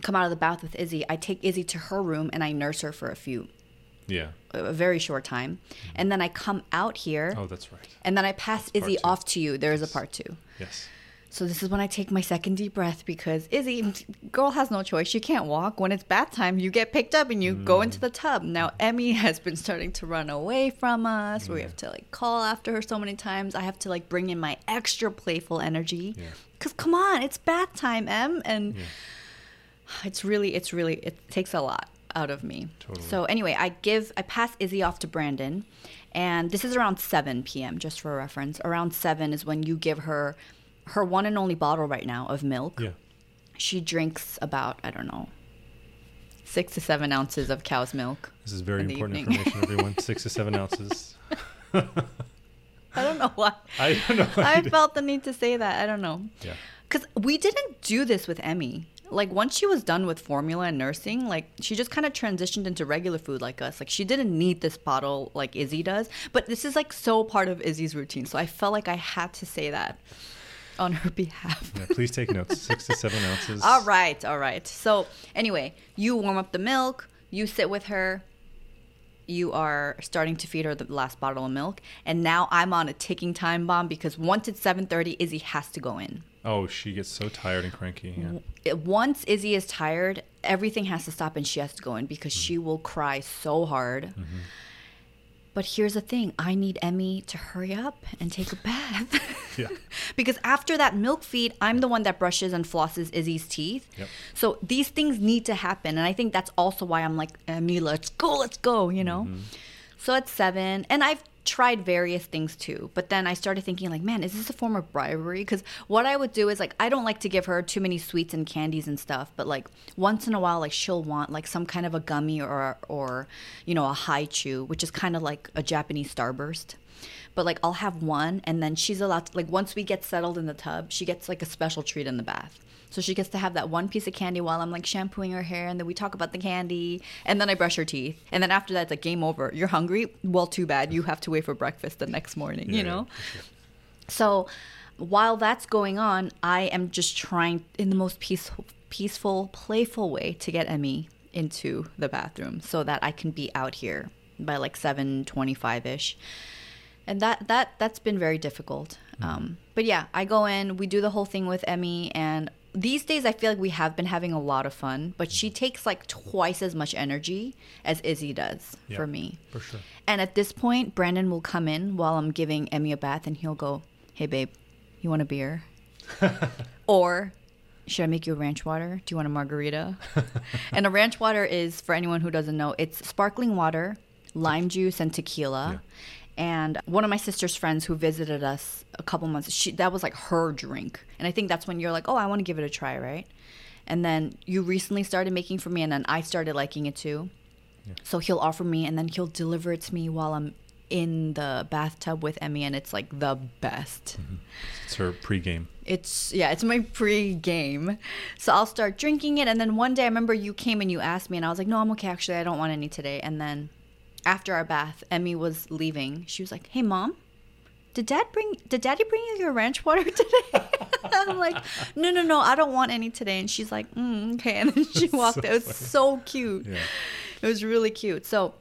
come out of the bath with Izzy, I take Izzy to her room and I nurse her for a few, yeah. a very short time, mm-hmm. and then I come out here, Oh, that's right. and then I pass That's Izzy off to you. There is a part two. Yes. So this is when I take my second deep breath because Izzy, girl has no choice. She can't walk. When it's bath time, you get picked up and you go into mm. the tub. Now Emmy has been starting to run away from us. We have to like call after her so many times. I have to like bring in my extra playful energy. Yeah. Cause come on, it's bath time, Em, and Yeah. it's really, it's really, it takes a lot out of me. Totally. So anyway, I give, I pass Izzy off to Brandon, and this is around 7 p.m. Just for reference. Around seven is when you give her her one and only bottle right now of milk. Yeah. She drinks about I don't know six to seven ounces of cow's milk. This is very In important evening. information, everyone. Six to seven *laughs* ounces. I don't know why. I don't know. *laughs* I felt the need to say that. I don't know. Yeah. Because we didn't do this with Emmy. Like once she was done with formula and nursing, like she just kind of transitioned into regular food like us. Like she didn't need this bottle like Izzy does. But this is like so part of Izzy's routine. So I felt like I had to say that on her *laughs* behalf. Yeah. Please take notes. *laughs* Six to seven ounces. all right, all right. So anyway, you warm up the milk, you sit with her, you are starting to feed her the last bottle of milk, and now I'm on a ticking time bomb because once it's 7:30, Izzy has to go in. Oh, she gets so tired and cranky. Yeah. once Izzy is tired, everything has to stop and she has to go in because mm-hmm. she will cry so hard. Mm-hmm. But here's the thing I need Emmy to hurry up and take a bath. *laughs* Yeah. *laughs* because after that milk feed, I'm the one that brushes and flosses Izzy's teeth. Yep. So these things need to happen. And I think that's also why I'm like, Emmy, let's go, let's go, you know? Mm-hmm. So at seven, and I've tried various things too, but then I started thinking, like, man, is this a form of bribery? Because what I would do is, like, I don't like to give her too many sweets and candies and stuff, but like once in a while, like, she'll want like some kind of a gummy or, or you know, a Hi-Chew, which is kind of like a Japanese starburst. But like, I'll have one, and then she's allowed to, like, once we get settled in the tub, she gets like a special treat in the bath. So she gets to have that one piece of candy while I'm like shampooing her hair, and then we talk about the candy, and then I brush her teeth, and then after that, it's like game over. You're hungry? Well, too bad. You have to wait for breakfast the next morning. Yeah, you know. So while that's going on, I am just trying in the most peaceful, peaceful, playful way to get Emmy into the bathroom so that I can be out here by like 7:25 ish. And that that that's been very difficult. Um, but yeah, I go in, we do the whole thing with Emmy, and these days I feel like we have been having a lot of fun. But she takes like twice as much energy as Izzy does Yeah. for me. For sure. And at this point, Brandon will come in while I'm giving Emmy a bath and he'll go, Hey, babe, you want a beer? *laughs* or should I make you a ranch water? Do you want a margarita? *laughs* and a ranch water is, for anyone who doesn't know, it's sparkling water, lime juice, and tequila. And one of my sister's friends who visited us a couple months, she that was like her drink. And I think that's when you're like, oh, I want to give it a try, right? And then you recently started making for me, and then I started liking it too. So he'll offer me, and then he'll deliver it to me while I'm in the bathtub with Emmy, and it's like the best. Mm-hmm. It's her pregame. It's yeah, it's my pre-game. So I'll start drinking it, and then one day I remember you came and you asked me, and I was like, no, I'm okay. Actually, I don't want any today. And then after our bath, Emmy was leaving. She was like, hey, mom. Did dad bring did daddy bring you your ranch water *laughs* today? *laughs* I'm like, no, no, no, I don't want any today. And she's like, mm, okay. *laughs* And then she walked out. It was so cute. Yeah. It was really cute. So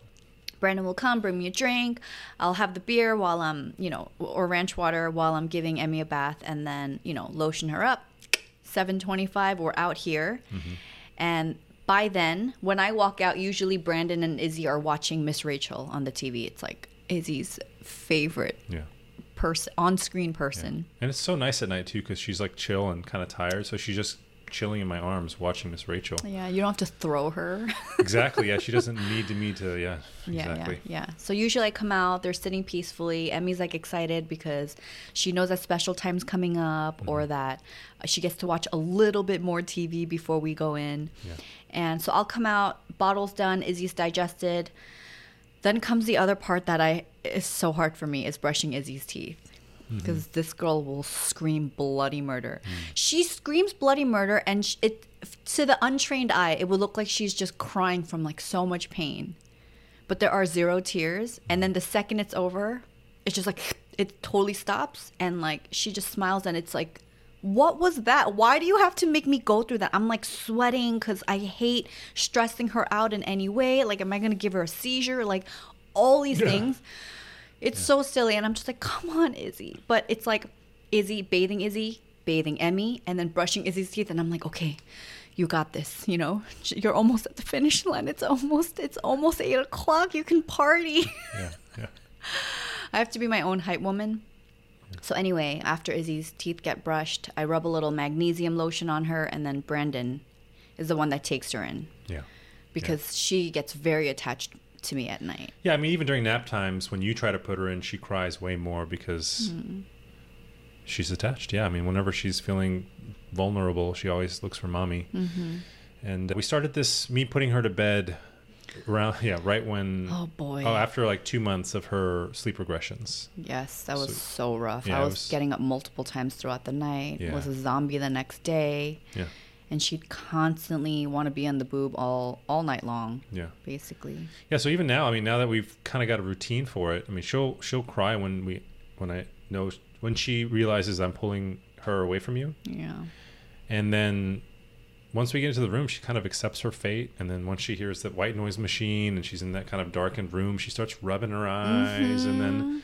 Brandon will come, bring me a drink. I'll have the beer while I'm, you know, or ranch water while I'm giving Emmy a bath, and then, you know, lotion her up. 7:25, we're out here, and by then, when I walk out, usually Brandon and Izzy are watching Miss Rachel on the TV. It's like Izzy's favorite Yeah. person, on-screen person. And it's so nice at night too because she's like chill and kind of tired. So she just chilling in my arms watching Miss Rachel. Yeah, you don't have to throw her. *laughs* exactly. Yeah, she doesn't need to me to. Yeah. Yeah, Exactly. yeah, yeah. So usually I come out, they're sitting peacefully. Emmy's like excited because she knows that special time's coming up or Mm-hmm. that she gets to watch a little bit more TV before we go in. Yeah. And so I'll come out, bottle's done, Izzy's digested. Then comes the other part that I is so hard for me is brushing Izzy's teeth. Mm-hmm. Because this girl will scream bloody murder. Mm. She screams bloody murder, and sh- it to the untrained eye, it would look like she's just crying from like so much pain. But there are zero tears and then the second it's over it's just like *laughs* it totally stops and like she just smiles and it's like what was that? Why do you have to make me go through that? I'm like sweating because i hate stressing her out in any way. Like am i gonna give her a seizure? Like all these things it's so silly and i'm just like come on izzy. But it's like izzy bathing izzy bathing emmy and then brushing izzy's teeth and i'm like okay you got this you know? You're almost at the finish line. It's almost it's almost eight o'clock. You can party. Yeah. *laughs* Yeah. i have to be my own hype woman. So anyway after izzy's teeth get brushed i rub a little magnesium lotion on her and then brandon is the one that takes her in. Yeah. because she gets very attached to me at night Yeah, I mean, even during nap times, when you try to put her in, she cries way more because Mm-hmm. she's attached. Yeah, I mean, whenever she's feeling vulnerable, she always looks for mommy. Mm-hmm. And we started this, me putting her to bed around, *laughs* yeah, right when, oh boy oh, after like two months of her sleep regressions. Yes, that was So- so, rough. yeah, I was, was- getting up multiple times throughout the night. Yeah. Was a zombie the next day, Yeah, and she'd constantly want to be on the boob all all night long, yeah. basically. Yeah, so even now, I mean, now that we've kind of got a routine for it, I mean, she'll she'll cry when we when I know when she realizes I'm pulling her away from you, Yeah. and then once we get into the room, she kind of accepts her fate, and then once she hears that white noise machine and she's in that kind of darkened room, she starts rubbing her eyes, and then mm-hmm.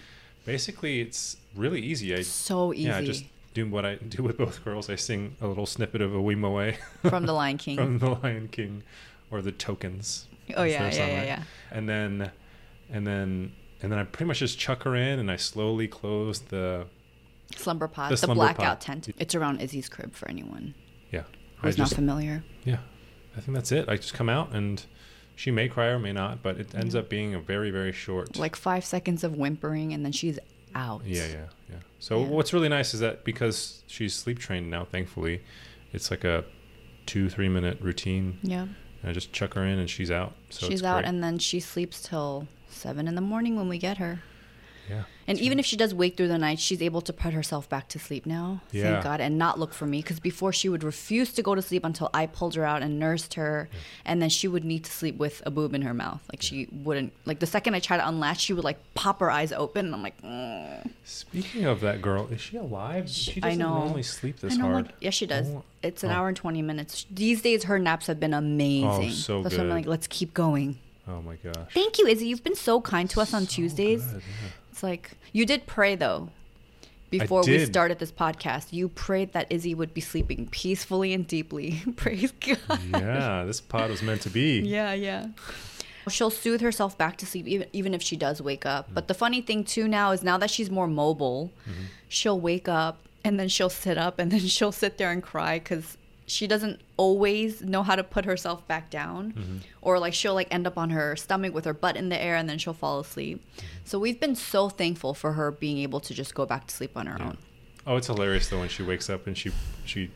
basically it's really easy. I So easy yeah, I just do what I do with both girls. I sing a little snippet of a Way from the Lion *laughs* King. from The Lion King, or the Tokens. oh yeah, yeah, yeah, yeah. and then and then and then I pretty much just chuck her in and I slowly close the Slumber pod, The the, slumber blackout tent. It's around Izzy's crib for anyone yeah who's just not familiar. yeah I think that's it I just come out and she may cry or may not but it ends up being a very very short Like five seconds of whimpering, and then she's out. yeah yeah yeah so Yeah. what's really nice is that because she's sleep trained now thankfully it's like a two three minute routine Yeah. and I just chuck her in and she's out so she's out, great. and then she sleeps till seven in the morning when we get her. yeah And even if she does wake through the night, she's able to put herself back to sleep now. Yeah. Thank God. And not look for me. Because before she would refuse to go to sleep until I pulled her out and nursed her. And then she would need to sleep with a boob in her mouth. Like she wouldn't, like the second I try to unlatch, she would like pop her eyes open. And I'm like, mm. Speaking of that girl, is she alive? She I doesn't know. normally sleep this I know, hard. like, yes, she does. Oh, It's an oh. hour and 20 minutes. These days, her naps have been amazing. Oh, so That's why I'm like, let's keep going. Oh my gosh. Thank you, Izzy. You've been so kind to us on So Tuesdays. good, yeah. It's like you did pray though. Before we started this podcast, you prayed that Izzy would be sleeping peacefully and deeply. *laughs* Praise God. yeah, this pod was meant to be. Yeah, yeah. She'll soothe herself back to sleep even even if she does wake up. But the funny thing too now is now that she's more mobile, mm-hmm. she'll wake up and then she'll sit up and then *laughs* she'll sit there and cry cuz she doesn't always know how to put herself back down mm-hmm. or like she'll like end up on her stomach with her butt in the air and then she'll fall asleep. Mm-hmm. So we've been so thankful for her being able to just go back to sleep on her own. Oh, it's hilarious though when she wakes up and she she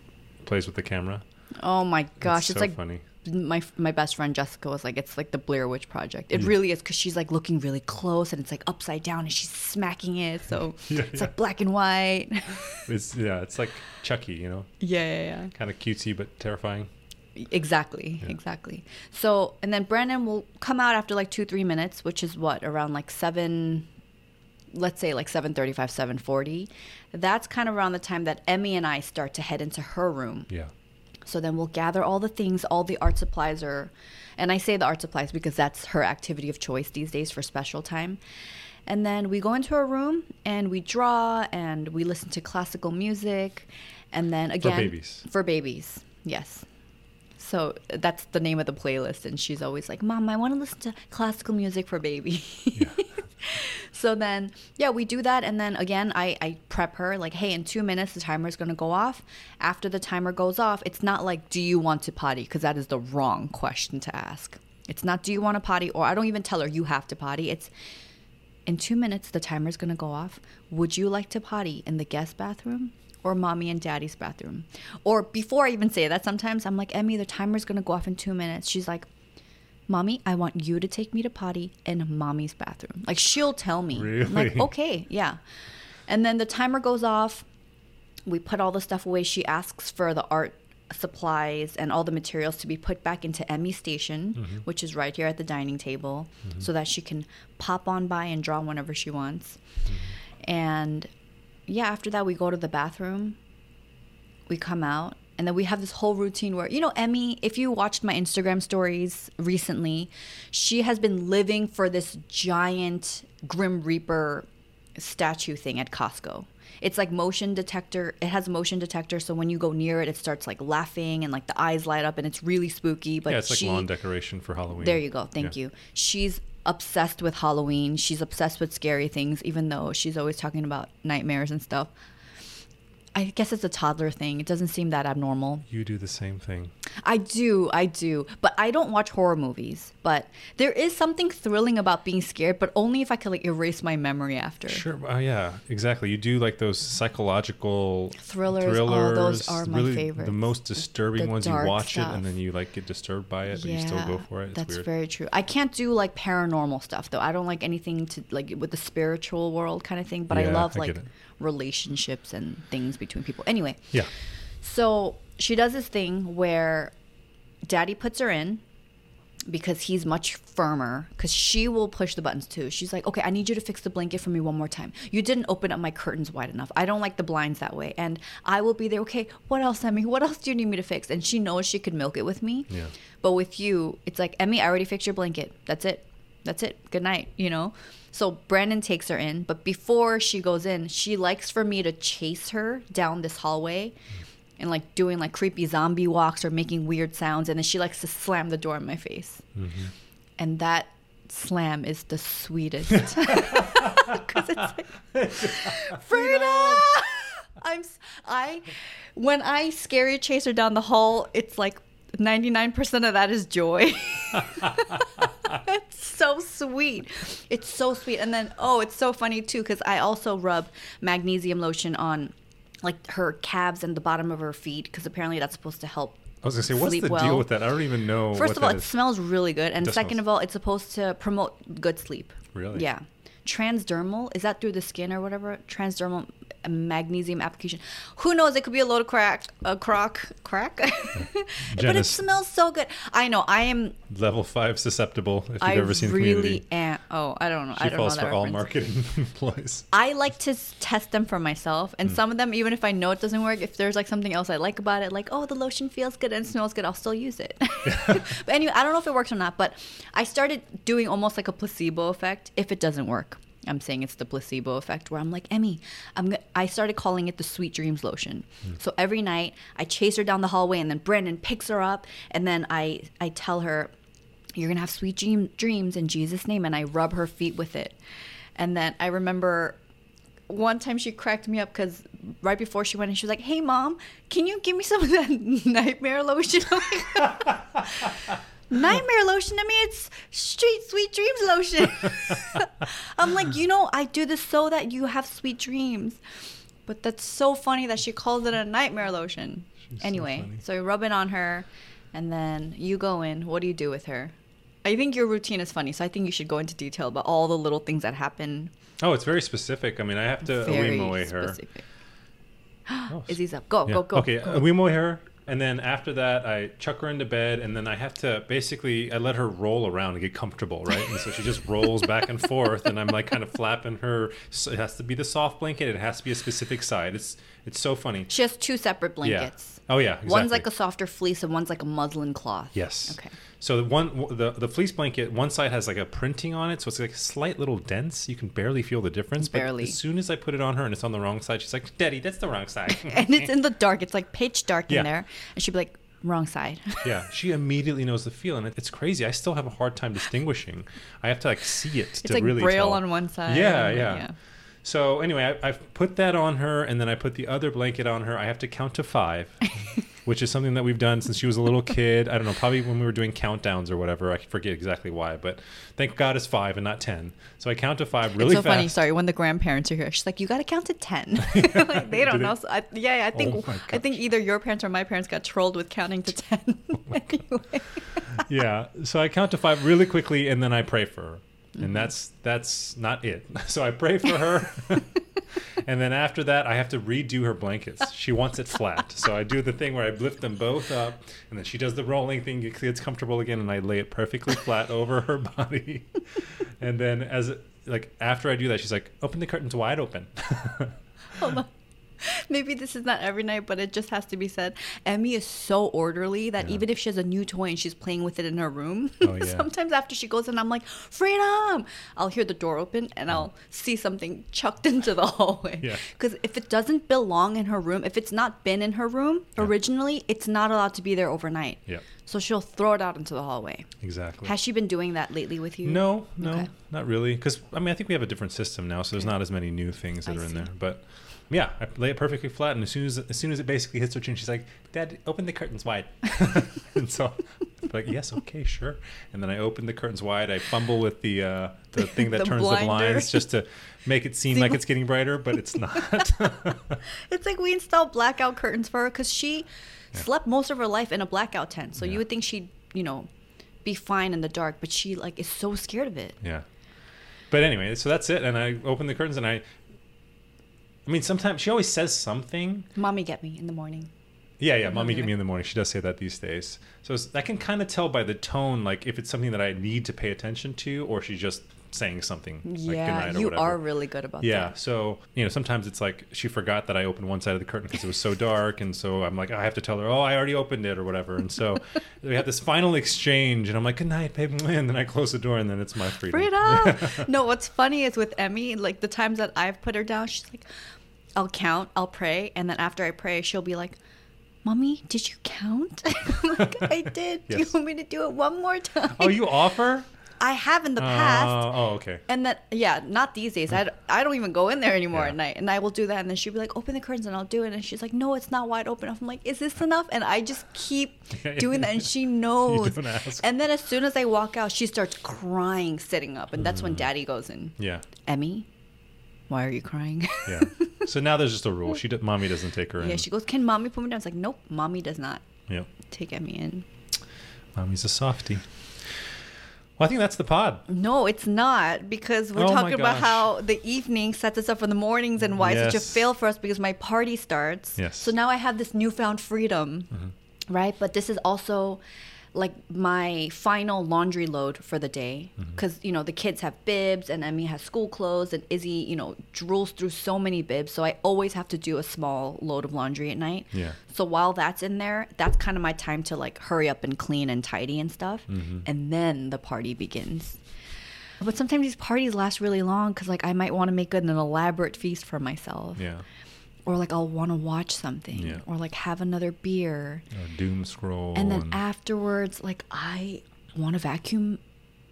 plays with the camera. Oh my gosh, it's, so like funny. My my best friend Jessica was like, it's like the Blair Witch Project. It mm. really is because she's like looking really close and it's like upside down and she's smacking it, so *laughs* Yeah, it's yeah. like black and white. *laughs* It's yeah, it's like Chucky, you know, yeah, yeah, kind of cutesy but terrifying. yeah. Exactly, exactly. So and then Brandon will come out after like two three minutes, which is what around like seven. Let's say like 7:35, 7:40. That's kind of around the time that Emmy and I start to head into her room. Yeah. So then we'll gather all the things, all the art supplies are, and I say the art supplies because that's her activity of choice these days for special time. And then we go into her room and we draw and we listen to classical music. And then again, for babies. For babies, yes. So that's the name of the playlist. And she's always like, Mom, I want to listen to classical music for baby. *laughs* so then, yeah, we do that. And then again, I, I prep her like, hey, in two minutes, the timer is going to go off. After the timer goes off, it's not like, do you want to potty? Because that is the wrong question to ask. It's not, do you want to potty? Or I don't even tell her, you have to potty. It's, in two minutes, the timer's going to go off. Would you like to potty in the guest bathroom? Or mommy and daddy's bathroom. Or before I even say that, sometimes I'm like, Emmy, the timer's gonna go off in two minutes. She's like, Mommy, I want you to take me to potty in mommy's bathroom. Like she'll tell me. I'm like, okay, yeah. And then the timer goes off. We put all the stuff away. She asks for the art supplies and all the materials to be put back into Emmy station, mm-hmm. which is right here at the dining table, mm-hmm. so that she can pop on by and draw whenever she wants. Mm-hmm. And yeah, after that, we go to the bathroom. We come out, and then we have this whole routine where, you know, Emmy, if you watched my Instagram stories recently, she has been living for this giant Grim Reaper statue thing at Costco. It's like motion detector. It has motion detector, so when you go near it, it starts like laughing and like the eyes light up, and it's really spooky. But yeah, it's like she, lawn decoration for Halloween. there you go. Thank Yeah. you. She's obsessed with Halloween. She's obsessed with scary things, even though she's always talking about nightmares and stuff. I guess it's a toddler thing. It doesn't seem that abnormal. You do the same thing. I do, I do. But I don't watch horror movies. But there is something thrilling about being scared, but only if I can like erase my memory after. Sure. Uh, yeah, exactly. You do like those psychological Thrillers, oh, those are my really The most disturbing The ones. You watch it and then you like get disturbed by it, but you still go for it. It's that's weird. very true. I can't do like paranormal stuff though. I don't like anything to like with the spiritual world kind of thing. But I Yeah, love I like get it. Relationships and things between people. Anyway, yeah. so she does this thing where daddy puts her in because he's much firmer because she will push the buttons too. She's like okay i need you to fix the blanket for me one more time. You didn't open up my curtains wide enough. I don't like the blinds that way and i will be there. Okay what else emmy? What else do you need me to fix? And she knows she could milk it with me. Yeah. but with you it's like emmy i already fixed your blanket. That's it that's it. Good night you know? So brandon takes her in but before she goes in she likes for me to chase her down this hallway and like doing like creepy zombie walks or making weird sounds and then she likes to slam the door in my face. Mm-hmm. And that slam is the sweetest. *laughs* *laughs* Because it's like Frida! *laughs* I'm I, when I scary chase her down the hall it's like 99% of that is joy *laughs* it's so sweet it's so sweet and then oh it's so funny too because I also rub magnesium lotion on like her calves and the bottom of her feet because apparently that's supposed to help I was gonna say, what's the well. deal with that? I don't even know. First of all, it is. smells really good, and second smell- of all, it's supposed to promote good sleep. Really? Yeah. Transdermal is that through the skin or whatever? Transdermal magnesium application. Who knows? It could be a load of crack, a crock, crack. *laughs* but it smells so good. I know. I am. level five susceptible. If you've I ever seen really Community, am. Oh, I don't know. she I don't falls that for all marketing *laughs* employees. I like to test them for myself, and hmm. some of them, even if I know it doesn't work, if there's like something else I like about it, like oh the lotion feels good and smells good, I'll still use it. *laughs* but anyway, I don't know if it works or not, but I started doing almost like a placebo effect. If it doesn't work, I'm saying it's the placebo effect, where I'm like Emmy, I'm. Go-, I started calling it the Sweet Dreams lotion. Hmm. So every night I chase her down the hallway, and then Brandon picks her up, and then I I tell her you're gonna have sweet dream- dreams in Jesus' name, and I rub her feet with it. And then I remember one time she cracked me up because right before she went in, she was like, "Hey, mom, can you give me some of that *laughs* nightmare lotion?" *laughs* Nightmare lotion? I mean, it's street sweet dreams lotion. *laughs* I'm like, you know, I do this so that you have sweet dreams. But that's so funny that she calls it a nightmare lotion. She's anyway, funny. so you rub it on her, and then you go in. What do you do with her? I think your routine is funny, so I think you should go into detail about all the little things that happen. Oh, it's very specific. I mean, I have to away her. specific. *gasps* Oh, Izzy's up. Go, Yeah. go, go. Okay, go. we mow her, and then after that, I chuck her into bed, and then I have to basically I let her roll around and get comfortable, right? And so she just rolls back and forth, and I'm like kind of flapping her. So it has to be the soft blanket. It has to be a specific side. It's it's so funny. She has two separate blankets. Yeah. Oh yeah. Exactly. One's like a softer fleece and one's like a muslin cloth. Yes. Okay. So the one the the fleece blanket one side has like a printing on it, so it's like a slight little dents. You can barely feel the difference. Barely. But as soon as I put it on her and it's on the wrong side, she's like, "Daddy, that's the wrong side." *laughs* And it's in the dark. It's like pitch dark Yeah. in there. And she'd be like, Wrong side. *laughs* Yeah, she immediately knows the feel, and it- it's crazy. I still have a hard time distinguishing. I have to like see it It's to like really braille tell. on one side. Yeah, and- yeah. So anyway, I, I've put that on her, and then I put the other blanket on her. I have to count to five, *laughs* which is something that we've done since she was a little kid. I don't know, probably when we were doing countdowns or whatever. I forget exactly why, but thank God it's five and not ten. So I count to five really it's so fast. funny. Sorry, when the grandparents are here, she's like, "You got to count to 10. *laughs* *laughs* like, they don't know. So I, yeah, yeah, I think Oh I think either your parents or my parents got trolled with counting to ten. Oh anyway. *laughs* yeah. So I count to five really quickly, and then I pray for her, Mm-hmm. and that's that's not it. *laughs* So I pray for her, *laughs* and then after that, I have to redo her blankets. She wants it flat, so I do the thing where I lift them both up, and then she does the rolling thing, gets comfortable again, and I lay it perfectly flat *laughs* over her body, and then as like after I do that, she's like, "Open the curtains wide open." Hold on. *laughs* Maybe this is not every night, but it just has to be said. Emmy is so orderly that Yeah. even if she has a new toy and she's playing with it in her room, Oh, *laughs* yeah. sometimes after she goes in, I'm like, Freedom! I'll hear the door open and I'll mm. see something chucked *laughs* into the hallway. Yeah. Because if it doesn't belong in her room, if it's not been in her room Yeah. originally, it's not allowed to be there overnight. yeah, So she'll throw it out into the hallway. exactly. Has she been doing that lately with you? No, no, Okay. not really. Because I mean, I think we have a different system now, so there's not as many new things that I are in see. there. But yeah, I lay it perfectly flat, and as soon as as soon as it basically hits her chin, she's like, "Dad, open the curtains wide." *laughs* and so, I'm like, yes, okay, sure. And then I open the curtains wide. I fumble with the uh, the *laughs* thing that The turns the blinds just to make it seem See, like it's getting brighter, but it's not. *laughs* It's like we installed blackout curtains for her because she Yeah. slept most of her life in a blackout tent. So Yeah. you would think she'd, you know, be fine in the dark, but she like is so scared of it. Yeah. But anyway, so that's it. And I open the curtains and I. I mean, sometimes she always says something. Mommy get me in the morning. Yeah, yeah. Mommy, get me in the morning. She does say that these days. So I can kind of tell by the tone, like if it's something that I need to pay attention to, or she's just saying something. like yeah, you whatever. are really good about Yeah. that. Yeah, so you know, sometimes it's like she forgot that I opened one side of the curtain because it was so dark, and so I'm like, I have to tell her, oh, I already opened it or whatever. And so *laughs* we have this final exchange, and I'm like, good night, babe, *laughs* and then I close the door, and then it's my freedom. Freedom. *laughs* no, what's funny is with Emmy, like the times that I've put her down, she's like, I'll count, I'll pray, and then after I pray, she'll be like, Mommy, did you count? *laughs* Like, I *laughs* did. Do you want me to do it one more time? oh, you offer? I have in the past. Uh, oh, okay. And then, yeah, not these days. I, *laughs* I don't even go in there anymore Yeah. at night. And I will do that. And then she'll be like, open the curtains and I'll do it. And she's like, no, it's not wide open. I'm like, is this enough? And I just keep doing that. And she knows. And then as soon as I walk out, she starts crying sitting up. And Mm. that's when daddy goes in. Yeah. Emmy, why are you crying? *laughs* Yeah. so now there's just a rule. She, d- mommy doesn't take her in. yeah, she goes, can mommy put me down? It's like, nope, mommy does not Yep. take Emmy in. Mommy's a softie. Well, I think that's the pod. No, it's not because we're Oh talking about how the evening sets us up for the mornings and why it's such a fail for us because my party starts. Yes. So now I have this newfound freedom, Mm-hmm. right? But this is also like my final laundry load for the day Mm-hmm. because you know the kids have bibs and Emmy has school clothes and Izzy you know drools through so many bibs so I always have to do a small load of laundry at night Yeah. so while that's in there that's kind of my time to like hurry up and clean and tidy and stuff Mm-hmm. and then the party begins but sometimes these parties last really long because like I might want to make an elaborate feast for myself Yeah. Or like I'll want to watch something Yeah. or like have another beer A doom scroll. and then afterwards like i want to vacuum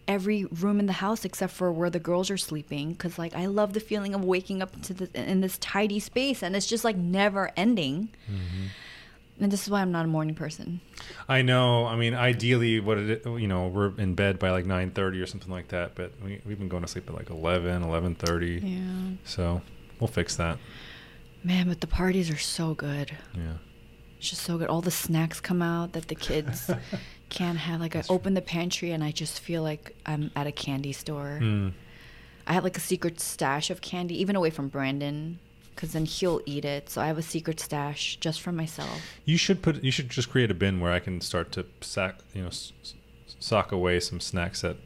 every room in the house except for where the girls are sleeping because like i love the feeling of waking up into the, in this tidy space and it's just like never ending Mm-hmm. and this is why i'm not a morning person I know. I mean, ideally, what it you know, we're in bed by like nine thirty or something like that. But we we've been going to sleep at like 11, 11.30. yeah So we'll fix that. Man but the parties are so good Yeah. it's just so good all the snacks come out that the kids *laughs* can't have like i open the pantry and i just feel like i'm at a candy store Mm. I have like a secret stash of candy, even away from Brandon, because then he'll eat it. So I have a secret stash just for myself. You should put. You should just create a bin where I can start to sack. You know, s- sock away some snacks that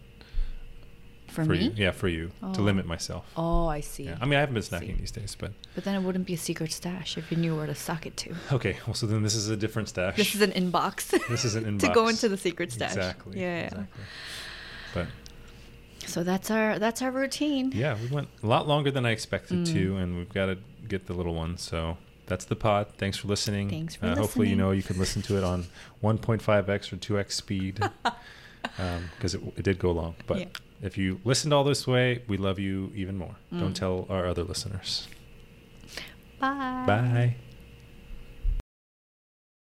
For, for me? you. Yeah, for you to Oh. limit myself. Oh, I see. Yeah. I mean, I haven't been snacking these days, but But then it wouldn't be a secret stash if you knew where to sock it to. okay. Well, so then this is a different stash. This is an inbox. *laughs* This is an inbox. *laughs* to go into the secret stash. Exactly. Yeah. yeah. Exactly. But So that's our that's our routine. yeah, we went a lot longer than I expected Mm. to, and we've got to get the little one. So that's the pod. Thanks for listening. Thanks for uh, Hopefully, you know you can listen to it on *laughs* 1.5x or 2x speed because it, it did go long. But Yeah. If you listened all this way, we love you even more. Mm. Don't tell our other listeners. Bye. Bye.